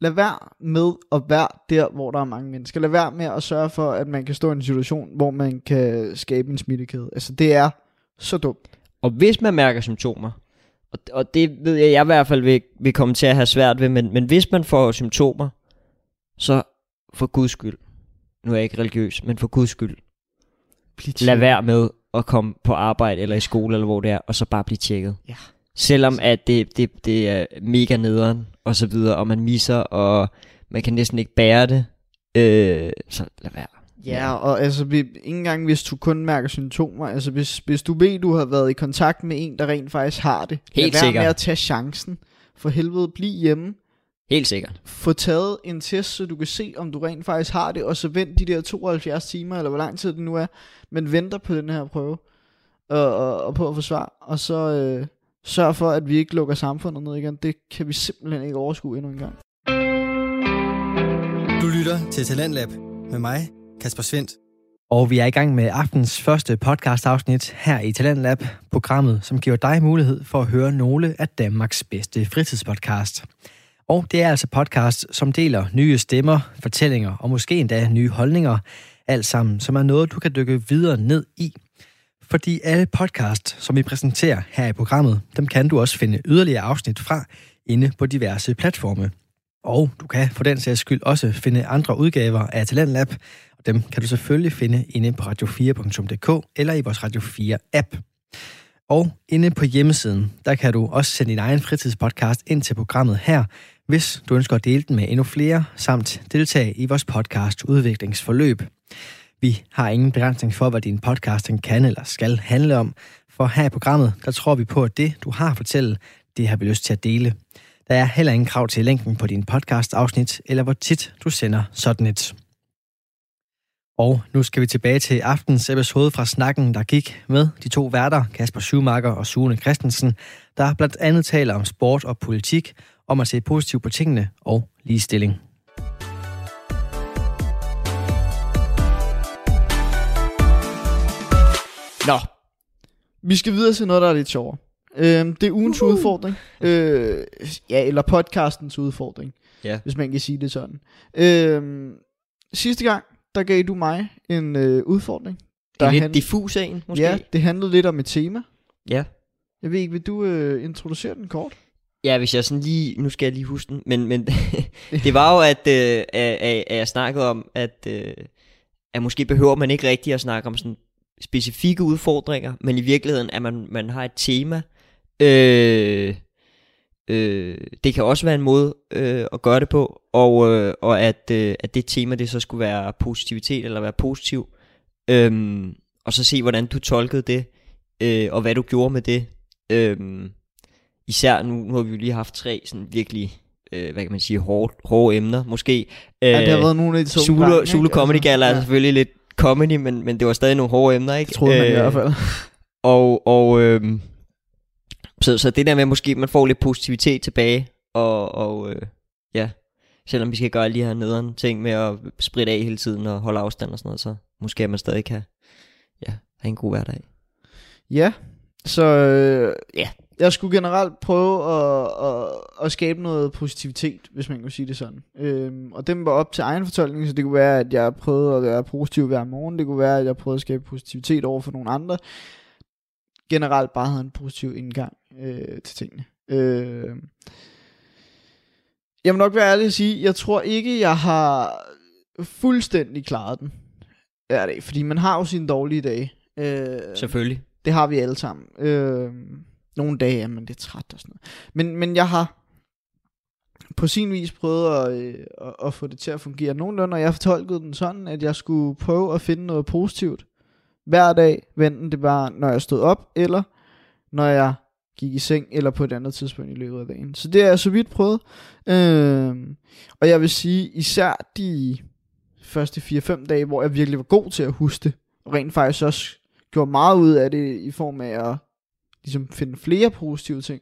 Lad være med at være der, hvor der er mange mennesker. Lad være med at sørge for, at man kan stå i en situation, hvor man kan skabe en smittekæde. Altså, det er så dumt. Og hvis man mærker symptomer, og, og det ved jeg, jeg i hvert fald vil, vil komme til at have svært ved, men, men hvis man får symptomer, så for guds skyld, nu er jeg ikke religiøs, men for guds skyld, lad være med at komme på arbejde eller i skole eller hvor det er, og så bare blive tjekket. Ja. Selvom at det, det, det er mega nederen og så videre, og man misser, og man kan næsten ikke bære det, øh, så lad være. Ja, og altså, ikke engang hvis du kun mærker symptomer, altså hvis, hvis du ved, du har været i kontakt med en, der rent faktisk har det, Helt lad være med at tage chancen. For helvede, bliv hjemme. Helt sikkert. Få taget en test, så du kan se, om du rent faktisk har det, og så vent de der 72 timer, eller hvor lang tid det nu er, men venter på den her prøve, og, og, og på at få svar, og så øh, sørg for, at vi ikke lukker samfundet ned igen. Det kan vi simpelthen ikke overskue endnu en gang. Du lytter til Talentlab med mig, Kasper Svendt. Og vi er i gang med aftens første podcast-afsnit her i Talentlab, programmet, som giver dig mulighed for at høre nogle af Danmarks bedste fritidspodcast. Og det er altså podcast, som deler nye stemmer, fortællinger og måske endda nye holdninger, alt sammen, som er noget, du kan dykke videre ned i. Fordi alle podcast, som vi præsenterer her i programmet, dem kan du også finde yderligere afsnit fra inde på diverse platforme. Og du kan for den sags skyld også finde andre udgaver af Talentlab, og dem kan du selvfølgelig finde inde på radio4.dk eller i vores Radio 4-app. Og inde på hjemmesiden, der kan du også sende din egen fritidspodcast ind til programmet her, hvis du ønsker at dele den med endnu flere, samt deltage i vores podcast udviklingsforløb. Vi har ingen begrænsning for, hvad din podcast kan eller skal handle om, for her i programmet, der tror vi på, at det, du har at fortælle, det har vi lyst til at dele. Der er heller ingen krav til længden på din podcast-afsnit, eller hvor tit du sender sådan et. Og nu skal vi tilbage til aftens episode fra Snakken, der gik med de to værter, Kasper Schumacher og Sune Christensen, der blandt andet taler om sport og politik, om at se positivt på tingene og ligestilling. Nå, vi skal videre til noget, der er lidt sjovere. Øhm, det er ugens uh-huh. udfordring. Øh, ja, eller podcastens udfordring, Ja. hvis man kan sige det sådan. Øhm, sidste gang, der gav du mig en øh, udfordring. Det er lidt hand- diffus en, måske. Ja, det handlede lidt om et tema. ja. Jeg ved ikke, vil du øh, introducere den kort? Ja, hvis jeg sådan lige, nu skal jeg lige huske den, men, men det var jo, at, øh, at, at, jeg snakkede om, at, øh, at måske behøver man ikke rigtig at snakke om sådan specifikke udfordringer, men i virkeligheden, at man, man har et tema. Øh, øh, det kan også være en måde øh, at gøre det på, og, øh, og at, øh, at det tema, det så skulle være positivitet eller være positiv. Øh, og så se, hvordan du tolkede det, øh, og hvad du gjorde med det. Øh, især nu, nu har vi jo lige haft tre sådan virkelig, øh, hvad kan man sige, hårde, hårde emner, måske. Øh, Ja, det har været nogle af de tunge Zulu, Zulu? Comedy Altså, Gala er ja. selvfølgelig lidt comedy, men, men det var stadig nogle hårde emner, ikke? Det troede man i Øh, hvert fald. Og, og øhm, så, så det der med, måske man får lidt positivitet tilbage, og, og øh, ja, selvom vi skal gøre alle de her nederen ting med at spritte af hele tiden og holde afstand og sådan noget, så måske at man stadig kan ja, have en god hverdag. Ja, så øh, ja, jeg skulle generelt prøve at, at, at skabe noget positivitet, hvis man kan sige det sådan. Øhm, og den var op til egen fortolkning, så det kunne være, at jeg prøvede at være positiv hver morgen. Det kunne være, at jeg prøvede at skabe positivitet over for nogle andre. Generelt bare havde en positiv indgang øh, til tingene. Øh, jeg må nok være ærlig at sige, jeg tror ikke, jeg har fuldstændig klaret den. Ja, det, fordi man har jo sine dårlige dage. Øh, Selvfølgelig. det har vi alle sammen. Øh, nogle dage er man lidt træt og sådan noget. Men, men jeg har på sin vis prøvet at, øh, at, at få det til at fungere nogenlunde, og jeg fortolkede den sådan, at jeg skulle prøve at finde noget positivt hver dag, venten det var, når jeg stod op, eller når jeg gik i seng, eller på et andet tidspunkt i løbet af dagen. Så det har jeg så vidt prøvet. Øh, og jeg vil sige, især de første 4-5 dage, hvor jeg virkelig var god til at huske det, og rent faktisk også gjorde meget ud af det i form af at ligesom finde flere positive ting,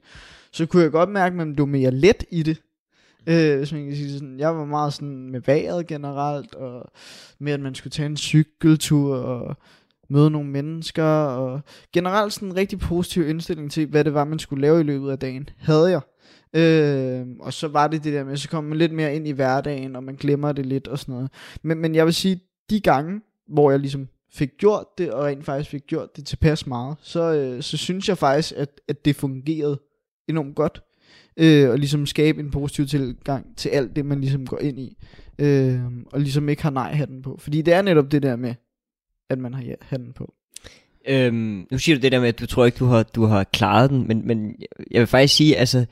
så kunne jeg godt mærke, at man blev mere let i det. Øh, hvis man kan sige sådan. Jeg var meget sådan med vejret generelt, og med at man skulle tage en cykeltur, og møde nogle mennesker, og generelt sådan en rigtig positiv indstilling til, hvad det var, man skulle lave i løbet af dagen, havde jeg. Øh, og så var det det der med, så kom man lidt mere ind i hverdagen, og man glemmer det lidt og sådan noget. Men, men jeg vil sige, de gange, hvor jeg ligesom fik gjort det, og rent faktisk fik gjort det tilpas meget, så, øh, så synes jeg faktisk, at, at det fungerede enormt godt. Øh, og ligesom skabe en positiv tilgang til alt det, man ligesom går ind i. Øh, og ligesom ikke har nej-hatten på. Fordi det er netop det der med, at man har ja-hatten på. Øhm, nu siger du det der med, at du tror ikke, du har, du har klaret den, men, men jeg vil faktisk sige, altså,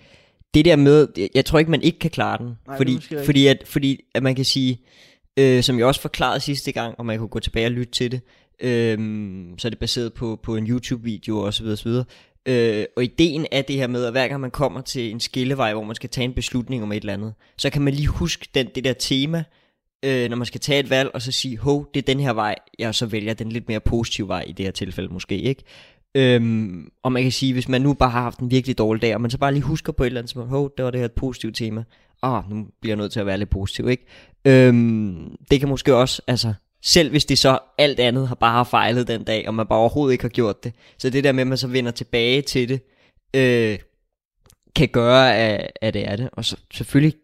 det der med, jeg, jeg tror ikke, man ikke kan klare den. Nej, fordi, fordi, at, fordi at man kan sige, øh, som jeg også forklarede sidste gang, og man kunne gå tilbage og lytte til det, øh, så er det baseret på, på en YouTube-video og så videre, så videre. Øh, og ideen er det her med, at hver gang man kommer til en skillevej, hvor man skal tage en beslutning om et eller andet, så kan man lige huske den, det der tema, øh, når man skal tage et valg, og så sige, hov, det er den her vej, jeg så vælger den lidt mere positive vej i det her tilfælde måske, ikke? Øhm, og man kan sige, hvis man nu bare har haft en virkelig dårlig dag, og man så bare lige husker på et eller andet, som, hov, det var det her et positivt tema, ah, nu bliver jeg nødt til at være lidt positiv, ikke? Øhm, det kan måske også, altså, selv hvis det så alt andet har bare har fejlet den dag, og man bare overhovedet ikke har gjort det, så det der med, at man så vender tilbage til det, øh, kan gøre, at, at det er det. Og så, selvfølgelig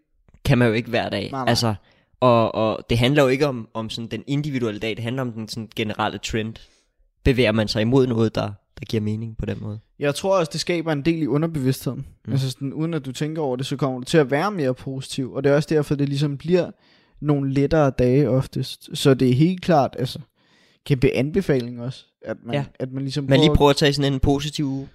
kan man jo ikke hver dag. Nej, nej. Altså, og, og det handler jo ikke om, om sådan den individuelle dag, det handler om den sådan generelle trend. Bevæger man sig imod noget, der, der giver mening på den måde? Jeg tror også, det skaber en del i underbevidstheden. Mm. Altså sådan, uden at du tænker over det, så kommer du til at være mere positiv. Og det er også derfor, det ligesom bliver nogle lettere dage oftest. Så det er helt klart, altså, kæmpe anbefaling også. At man, Ja. at man ligesom Man lige prøver at tage sådan en positiv uge.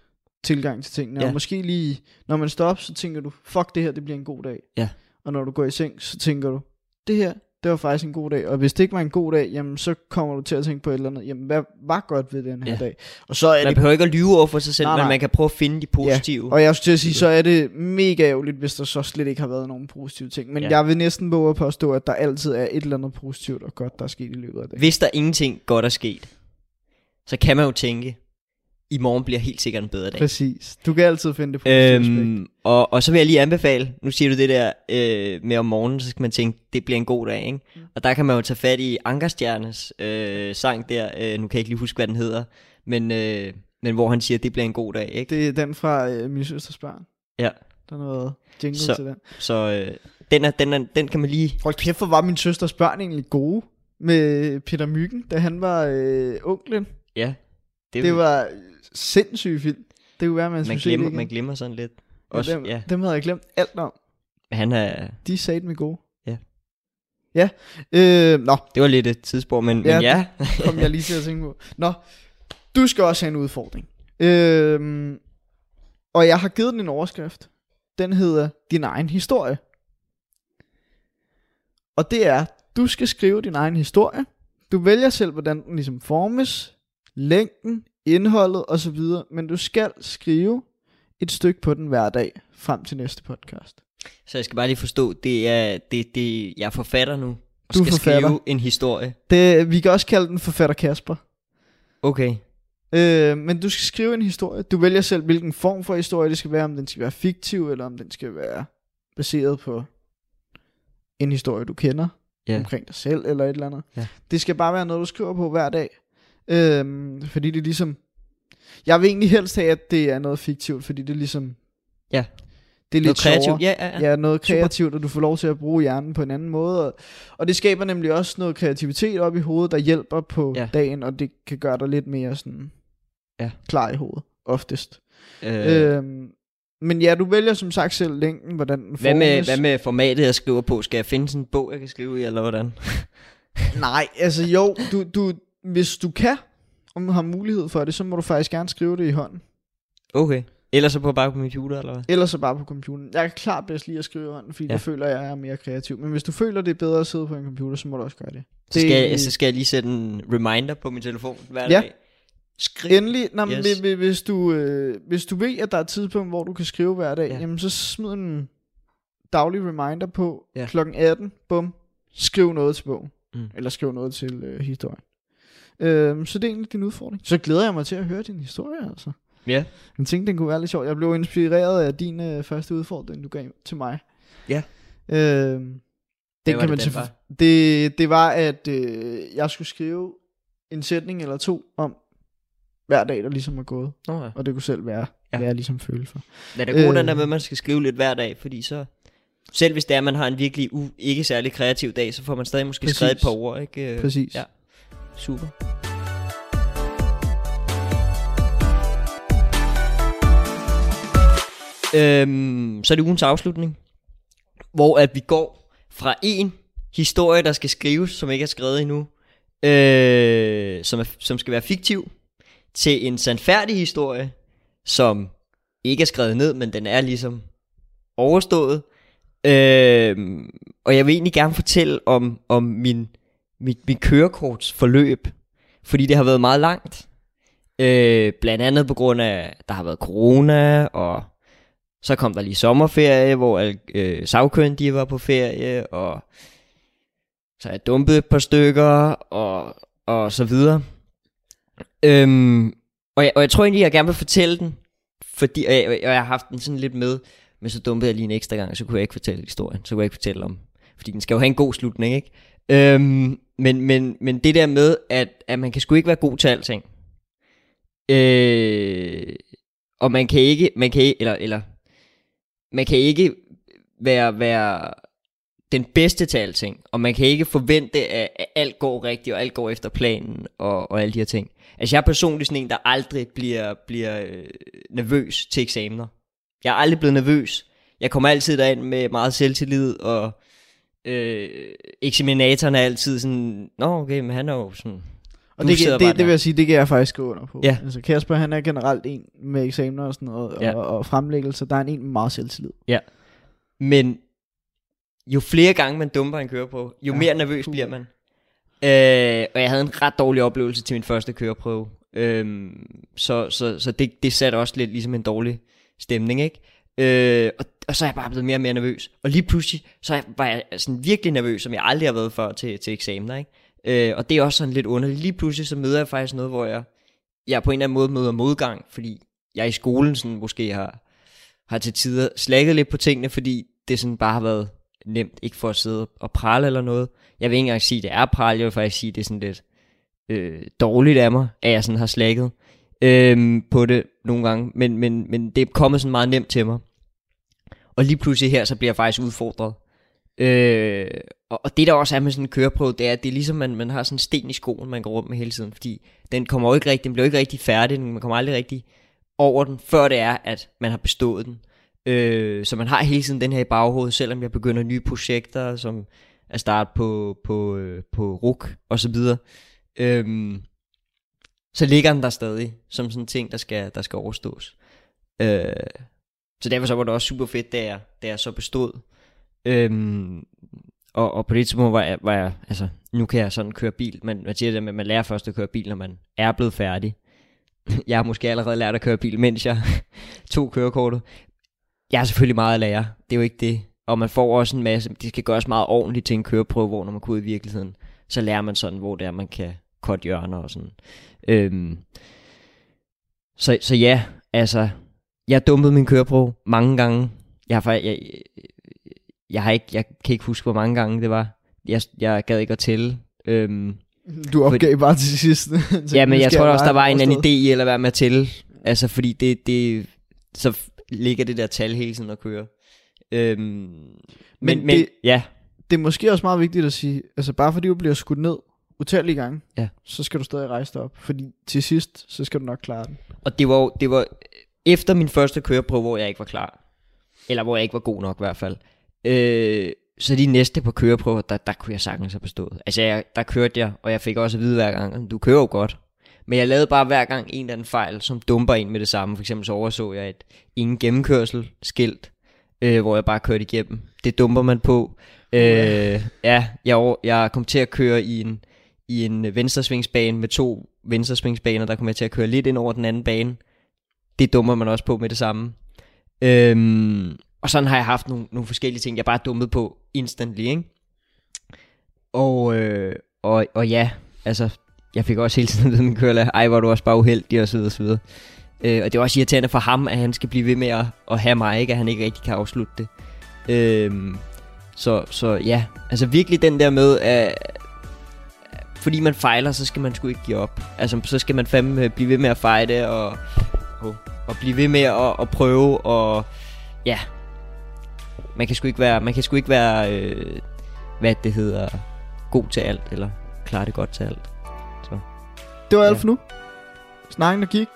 tilgang til tingene. Ja. Og måske lige, når man står op, så tænker du, fuck det her, det bliver en god dag. Ja. Og når du går i seng, så tænker du, det her, det var faktisk en god dag. Og hvis det ikke var en god dag, jamen så kommer du til at tænke på et eller andet, jamen hvad var godt ved den her Ja. dag? Og så er Man det behøver ikke at lyve over for sig selv, Nej, men nej. man kan prøve at finde de positive. Og jeg skulle til at sige, så er det mega ærgerligt, hvis der så slet ikke har været nogen positive ting. Men Ja. ja. jeg vil næsten våge at påstå, at der altid er et eller andet positivt og godt, der er sket i løbet af dagen. Hvis der ingenting godt er sket, så kan man jo tænke, i morgen bliver helt sikkert en bedre dag. Præcis. Du kan altid finde det positive øhm, og, og så vil jeg lige anbefale, nu siger du det der øh, med om morgenen, så skal man tænke, det bliver en god dag, ikke? Mm. Og der kan man jo tage fat i Ankerstjernes øh, sang der, øh, nu kan jeg ikke lige huske, hvad den hedder, men, øh, men hvor han siger, det bliver en god dag, ikke? Det er den fra øh, min søsters børn. Ja. Der er noget jingle Så- til den. Så øh, den, er, den, er, den kan man lige... Hold kæft, hvor var min søsters børn egentlig gode med Peter Myggen, da han var øh, onklen. Ja, det, Det var sindssygt film. Det kunne være, man, man, glemmer, man glemmer sådan lidt. Ja, Også, dem, ja, dem havde jeg glemt alt om. han er, De er sat med gode. Ja. Ja. Øh, nå, det var lidt et tidsspor, men Ja, men ja kom jeg lige til at tænke på. Nå, du skal også have en udfordring. Øhm, og jeg har givet den en overskrift. Den hedder Din egen historie. Og det er, du skal skrive din egen historie. Du vælger selv, hvordan den ligesom formes, længden, indholdet osv. Men du skal skrive et stykke på den hver dag frem til næste podcast. Så jeg skal bare lige forstå, det er, det, det, jeg er forfatter nu, og Du skal forfatter. skrive en historie. Det, vi kan også kalde den forfatter Kasper. Okay, Øh, men du skal skrive en historie. Du vælger selv, hvilken form for historie det skal være. Om den skal være fiktiv, eller om den skal være baseret på en historie, du kender Ja. omkring dig selv, eller et eller andet. Ja. Det skal bare være noget, du skriver på hver dag. Øhm, fordi det er ligesom... Jeg vil egentlig helst have, at det er noget fiktivt, fordi det er ligesom... Ja. Det er noget lidt kreativt. sjovere. Ja, ja, ja. Ja, noget Super. kreativt, og du får lov til at bruge hjernen på en anden måde. Og, og det skaber nemlig også noget kreativitet op i hovedet, der hjælper på Ja. dagen, og det kan gøre dig lidt mere sådan Ja. klar i hovedet, oftest. Øh, Øh. Øhm, men ja, du vælger som sagt selv længden, hvordan den hvad, med, formes. hvad med formatet, jeg skriver på? Skal jeg finde sådan en bog, jeg kan skrive i, eller hvordan? Nej, altså jo, du, du, hvis du kan, om du har mulighed for det, så må du faktisk gerne skrive det i hånden. Okay. Ellers så på bare på computer, eller hvad? Ellers så bare på computeren. Jeg kan klart bedst lide at skrive i hånden, fordi Ja. der føler jeg, jeg er mere kreativ. Men hvis du føler, det er bedre at sidde på en computer, så må du også gøre det. Så Det- skal, jeg, så skal jeg lige sætte en reminder på min telefon hver Ja. dag. Skriv. Endelig, når, Yes. yes. hvis, du, øh, hvis du ved, at der er et tidspunkt, hvor du kan skrive hver dag, Ja. ja. jamen så smid en daglig reminder på Ja. klokken 18. Bum. Skriv noget til bogen. Mm. Eller skriv noget til øh, historien. Øhm, så det er egentlig din udfordring. Så glæder jeg mig til at høre din historie, altså. Ja. Jeg tænkte, den kunne være lidt sjov. Jeg blev inspireret af din øh, første udfordring, du gav til mig. Ja. Øhm, den kan man det, var? det, det var, at øh, jeg skulle skrive en sætning eller to om hver dag, der ligesom er gået. Ja. Og det kunne selv være, Ja. hvad jeg ligesom følte for. Men det er god Øh. den der med, at man skal skrive lidt hver dag, fordi så... Selv hvis det er, at man har en virkelig u- ikke særlig kreativ dag, så får man stadig måske Præcis. skrevet et par ord, ikke? Øh, Præcis. Ja. Super. Øhm, så er det ugens afslutning, hvor at vi går fra en historie, der skal skrives, som ikke er skrevet endnu, øh, som, er, som skal være fiktiv, til en sandfærdig historie, som ikke er skrevet ned, men den er ligesom overstået. Øh, og jeg vil egentlig gerne fortælle om, om min, mit, mit kørekorts forløb, fordi det har været meget langt. Øh, blandt andet på grund af, der har været corona, og så kom der lige sommerferie, hvor alle øh, sagkyndige var på ferie, og så jeg dumpet et par stykker, og, og så videre. Øhm, og, jeg, og jeg tror egentlig, jeg gerne vil fortælle den, fordi, og jeg, og jeg har haft den sådan lidt med, men så dumpede jeg lige en ekstra gang, så kunne jeg ikke fortælle historien, så kunne jeg ikke fortælle om, fordi den skal jo have en god slutning, ikke? Øhm, men, men, men det der med, at, at man kan sgu ikke være god til alting. Øh, og man kan ikke, man kan ikke, eller, eller, man kan ikke være, være den bedste til alting, og man kan ikke forvente, at, at alt går rigtigt, og alt går efter planen, og, og alle de her ting. Altså jeg er personligt sådan en, der aldrig bliver, bliver øh, nervøs til eksamener. Jeg er aldrig blevet nervøs. Jeg kommer altid derind med meget selvtillid, og øh, eksaminatoren er altid sådan, Nå okay, men han er jo sådan... Og det, det, det vil jeg sige, det kan jeg faktisk skrive under på. Ja. Altså Kasper, han er generelt en med eksamener og sådan noget, Ja. og, og fremlæggelser, der er en en med meget selvtillid. Men jo flere gange man dumper en køreprøve, jo ja. mere nervøs bliver man. Øh, og jeg havde en ret dårlig oplevelse til min første køreprøve. Øh, så så, så det, det satte også lidt ligesom en dårlig stemning, ikke? Øh, og, og så er jeg bare blevet mere og mere nervøs. Og lige pludselig, så var jeg sådan virkelig nervøs, som jeg aldrig har været før til, til eksamener, ikke? Øh, og det er også sådan lidt underligt. Lige pludselig, så møder jeg faktisk noget, hvor jeg, jeg på en eller anden måde møder modgang, fordi jeg i skolen sådan måske har, har til tider slækket lidt på tingene, fordi det sådan bare har været nemt, ikke for at sidde og prale eller noget. Jeg vil ikke engang sige, at det er prale, jeg vil faktisk sige, at det er sådan lidt øh, dårligt af mig, at jeg sådan har slækket øh, på det nogle gange, men, men, men det er kommet sådan meget nemt til mig. Og lige pludselig her, så bliver jeg faktisk udfordret. Øh, og, og det der også er med sådan en køreprøve, det er, at det er ligesom, man, man har sådan en sten i skoen, man går rundt med hele tiden, fordi den kommer jo ikke rigtig, den bliver ikke rigtig færdig, man kommer aldrig rigtig over den, før det er, at man har bestået den. Øh, så man har hele tiden den her i baghovedet, selvom jeg begynder nye projekter, som at starte på, på, øh, på RUK og så videre. Øhm, så ligger den der stadig, som sådan en ting, der skal, der skal overstås. Øh, så derfor så var det også super fedt, da jeg, da jeg så bestod. Øhm, og, og på det tidspunkt var jeg, var jeg, altså, nu kan jeg sådan køre bil, men man siger det med, at man lærer først at køre bil, når man er blevet færdig. Jeg har måske allerede lært at køre bil, mens jeg tog kørekortet. Jeg er selvfølgelig meget at lære, det er jo ikke det. Og man får også en masse, det skal gøres meget ordentligt til en køreprøve, hvor når man kunne ud i virkeligheden, så lærer man sådan, hvor det er, man kan kort hjørner og sådan. Øhm, så, så ja, altså, jeg dumpede min køreprøve mange gange. Jeg har, jeg, jeg, jeg, har ikke, jeg kan ikke huske, hvor mange gange det var. Jeg, jeg gad ikke at tælle. Øhm, du opgav for, bare til sidst. ja, men jeg tror også, der var en anden idé i at være med at tælle. Altså, fordi det, det, så ligger det der tal hele tiden og kører. Øhm, men, men, men det, ja. Det er måske også meget vigtigt at sige, altså bare fordi du bliver skudt ned utallige gange, ja. så skal du stadig rejse dig op. Fordi til sidst, så skal du nok klare den. Og det var, det var efter min første køreprøve, hvor jeg ikke var klar, eller hvor jeg ikke var god nok i hvert fald, øh, så de næste på køreprøver, der, der kunne jeg sagtens have bestået. Altså, jeg, der kørte jeg, og jeg fik også at vide hver gang, du kører jo godt. Men jeg lavede bare hver gang en eller anden fejl, som dumper ind med det samme. For eksempel så overså jeg et ingen gennemkørsel skilt, øh, hvor jeg bare kørte igennem. Det dumper man på. Øh, ja, jeg, jeg kom til at køre i en, i en venstresvingsbane med to venstresvingsbaner, der kom jeg til at køre lidt ind over den anden bane det dummer man også på med det samme. Øhm, og sådan har jeg haft nogle, nogle forskellige ting, jeg bare dummet på instantly, ikke? Og, øh, og, og ja, altså, jeg fik også hele tiden ved min kørelærer, ej, hvor du også bare uheldig, og så videre, og så videre. Øh, og det er også irriterende for ham, at han skal blive ved med at, at have mig, ikke? At han ikke rigtig kan afslutte det. Øh, så, så ja, altså virkelig den der med, at fordi man fejler, så skal man sgu ikke give op. Altså, så skal man fandme blive ved med at fejde, og. Og blive ved med at, at prøve og ja. Man kan sgu ikke være, man kan sgu ikke være øh, hvad det hedder, god til alt eller klare det godt til alt. Så. Det var alt ja. for nu. Snakken der gik,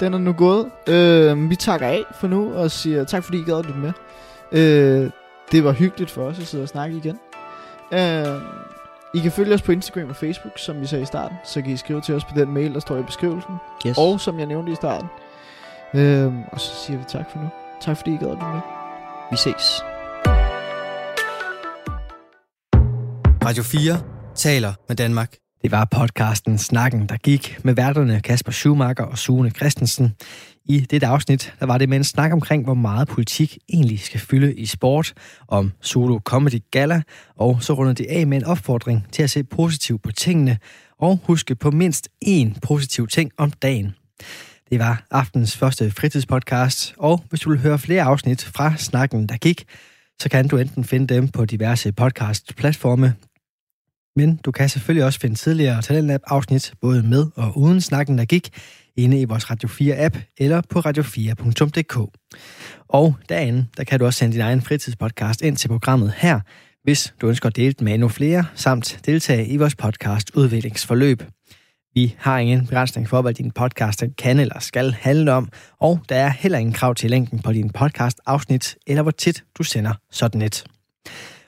den er nu gået. Øh, vi takker af for nu og siger tak fordi I gad lidt med. Øh, det var hyggeligt for os at sidde og snakke igen. Øh, I kan følge os på Instagram og Facebook, som vi sagde i starten. Så kan I skrive til os på den mail, der står i beskrivelsen. Yes. Og som jeg nævnte i starten, Øhm, og så siger vi tak for nu. Tak fordi I gad at med. Vi ses. Radio 4 taler med Danmark. Det var podcasten Snakken, der gik med værterne Kasper Schumacher og Sune Christensen. I dette afsnit der var det med en snak omkring, hvor meget politik egentlig skal fylde i sport, om Solo Comedy Gala, og så runder det af med en opfordring til at se positivt på tingene, og huske på mindst én positiv ting om dagen. Det var aftens første fritidspodcast, og hvis du vil høre flere afsnit fra Snakken, der gik, så kan du enten finde dem på diverse podcast-platforme, men du kan selvfølgelig også finde tidligere Talentlab-afsnit, både med og uden Snakken, der gik, inde i vores Radio 4-app eller på radio4.dk. Og derinde, der kan du også sende din egen fritidspodcast ind til programmet her, hvis du ønsker at dele den med endnu flere, samt deltage i vores podcast udviklingsforløb. Vi har ingen begrænsning for, hvad din podcast kan eller skal handle om, og der er heller ingen krav til længden på din podcast-afsnit, eller hvor tit du sender sådan et.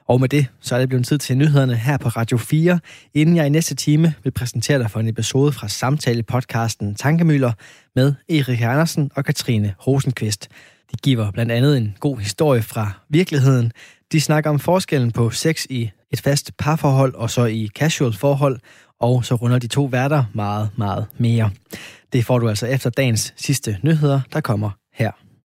Og med det, så er det blevet tid til nyhederne her på Radio 4, inden jeg i næste time vil præsentere dig for en episode fra samtale-podcasten Tankemøller med Erik Andersen og Katrine Rosenqvist. De giver blandt andet en god historie fra virkeligheden, De snakker om forskellen på sex i et fast parforhold og så i casual forhold, og så runder de to værter meget, meget mere. Det får du altså efter dagens sidste nyheder, der kommer her.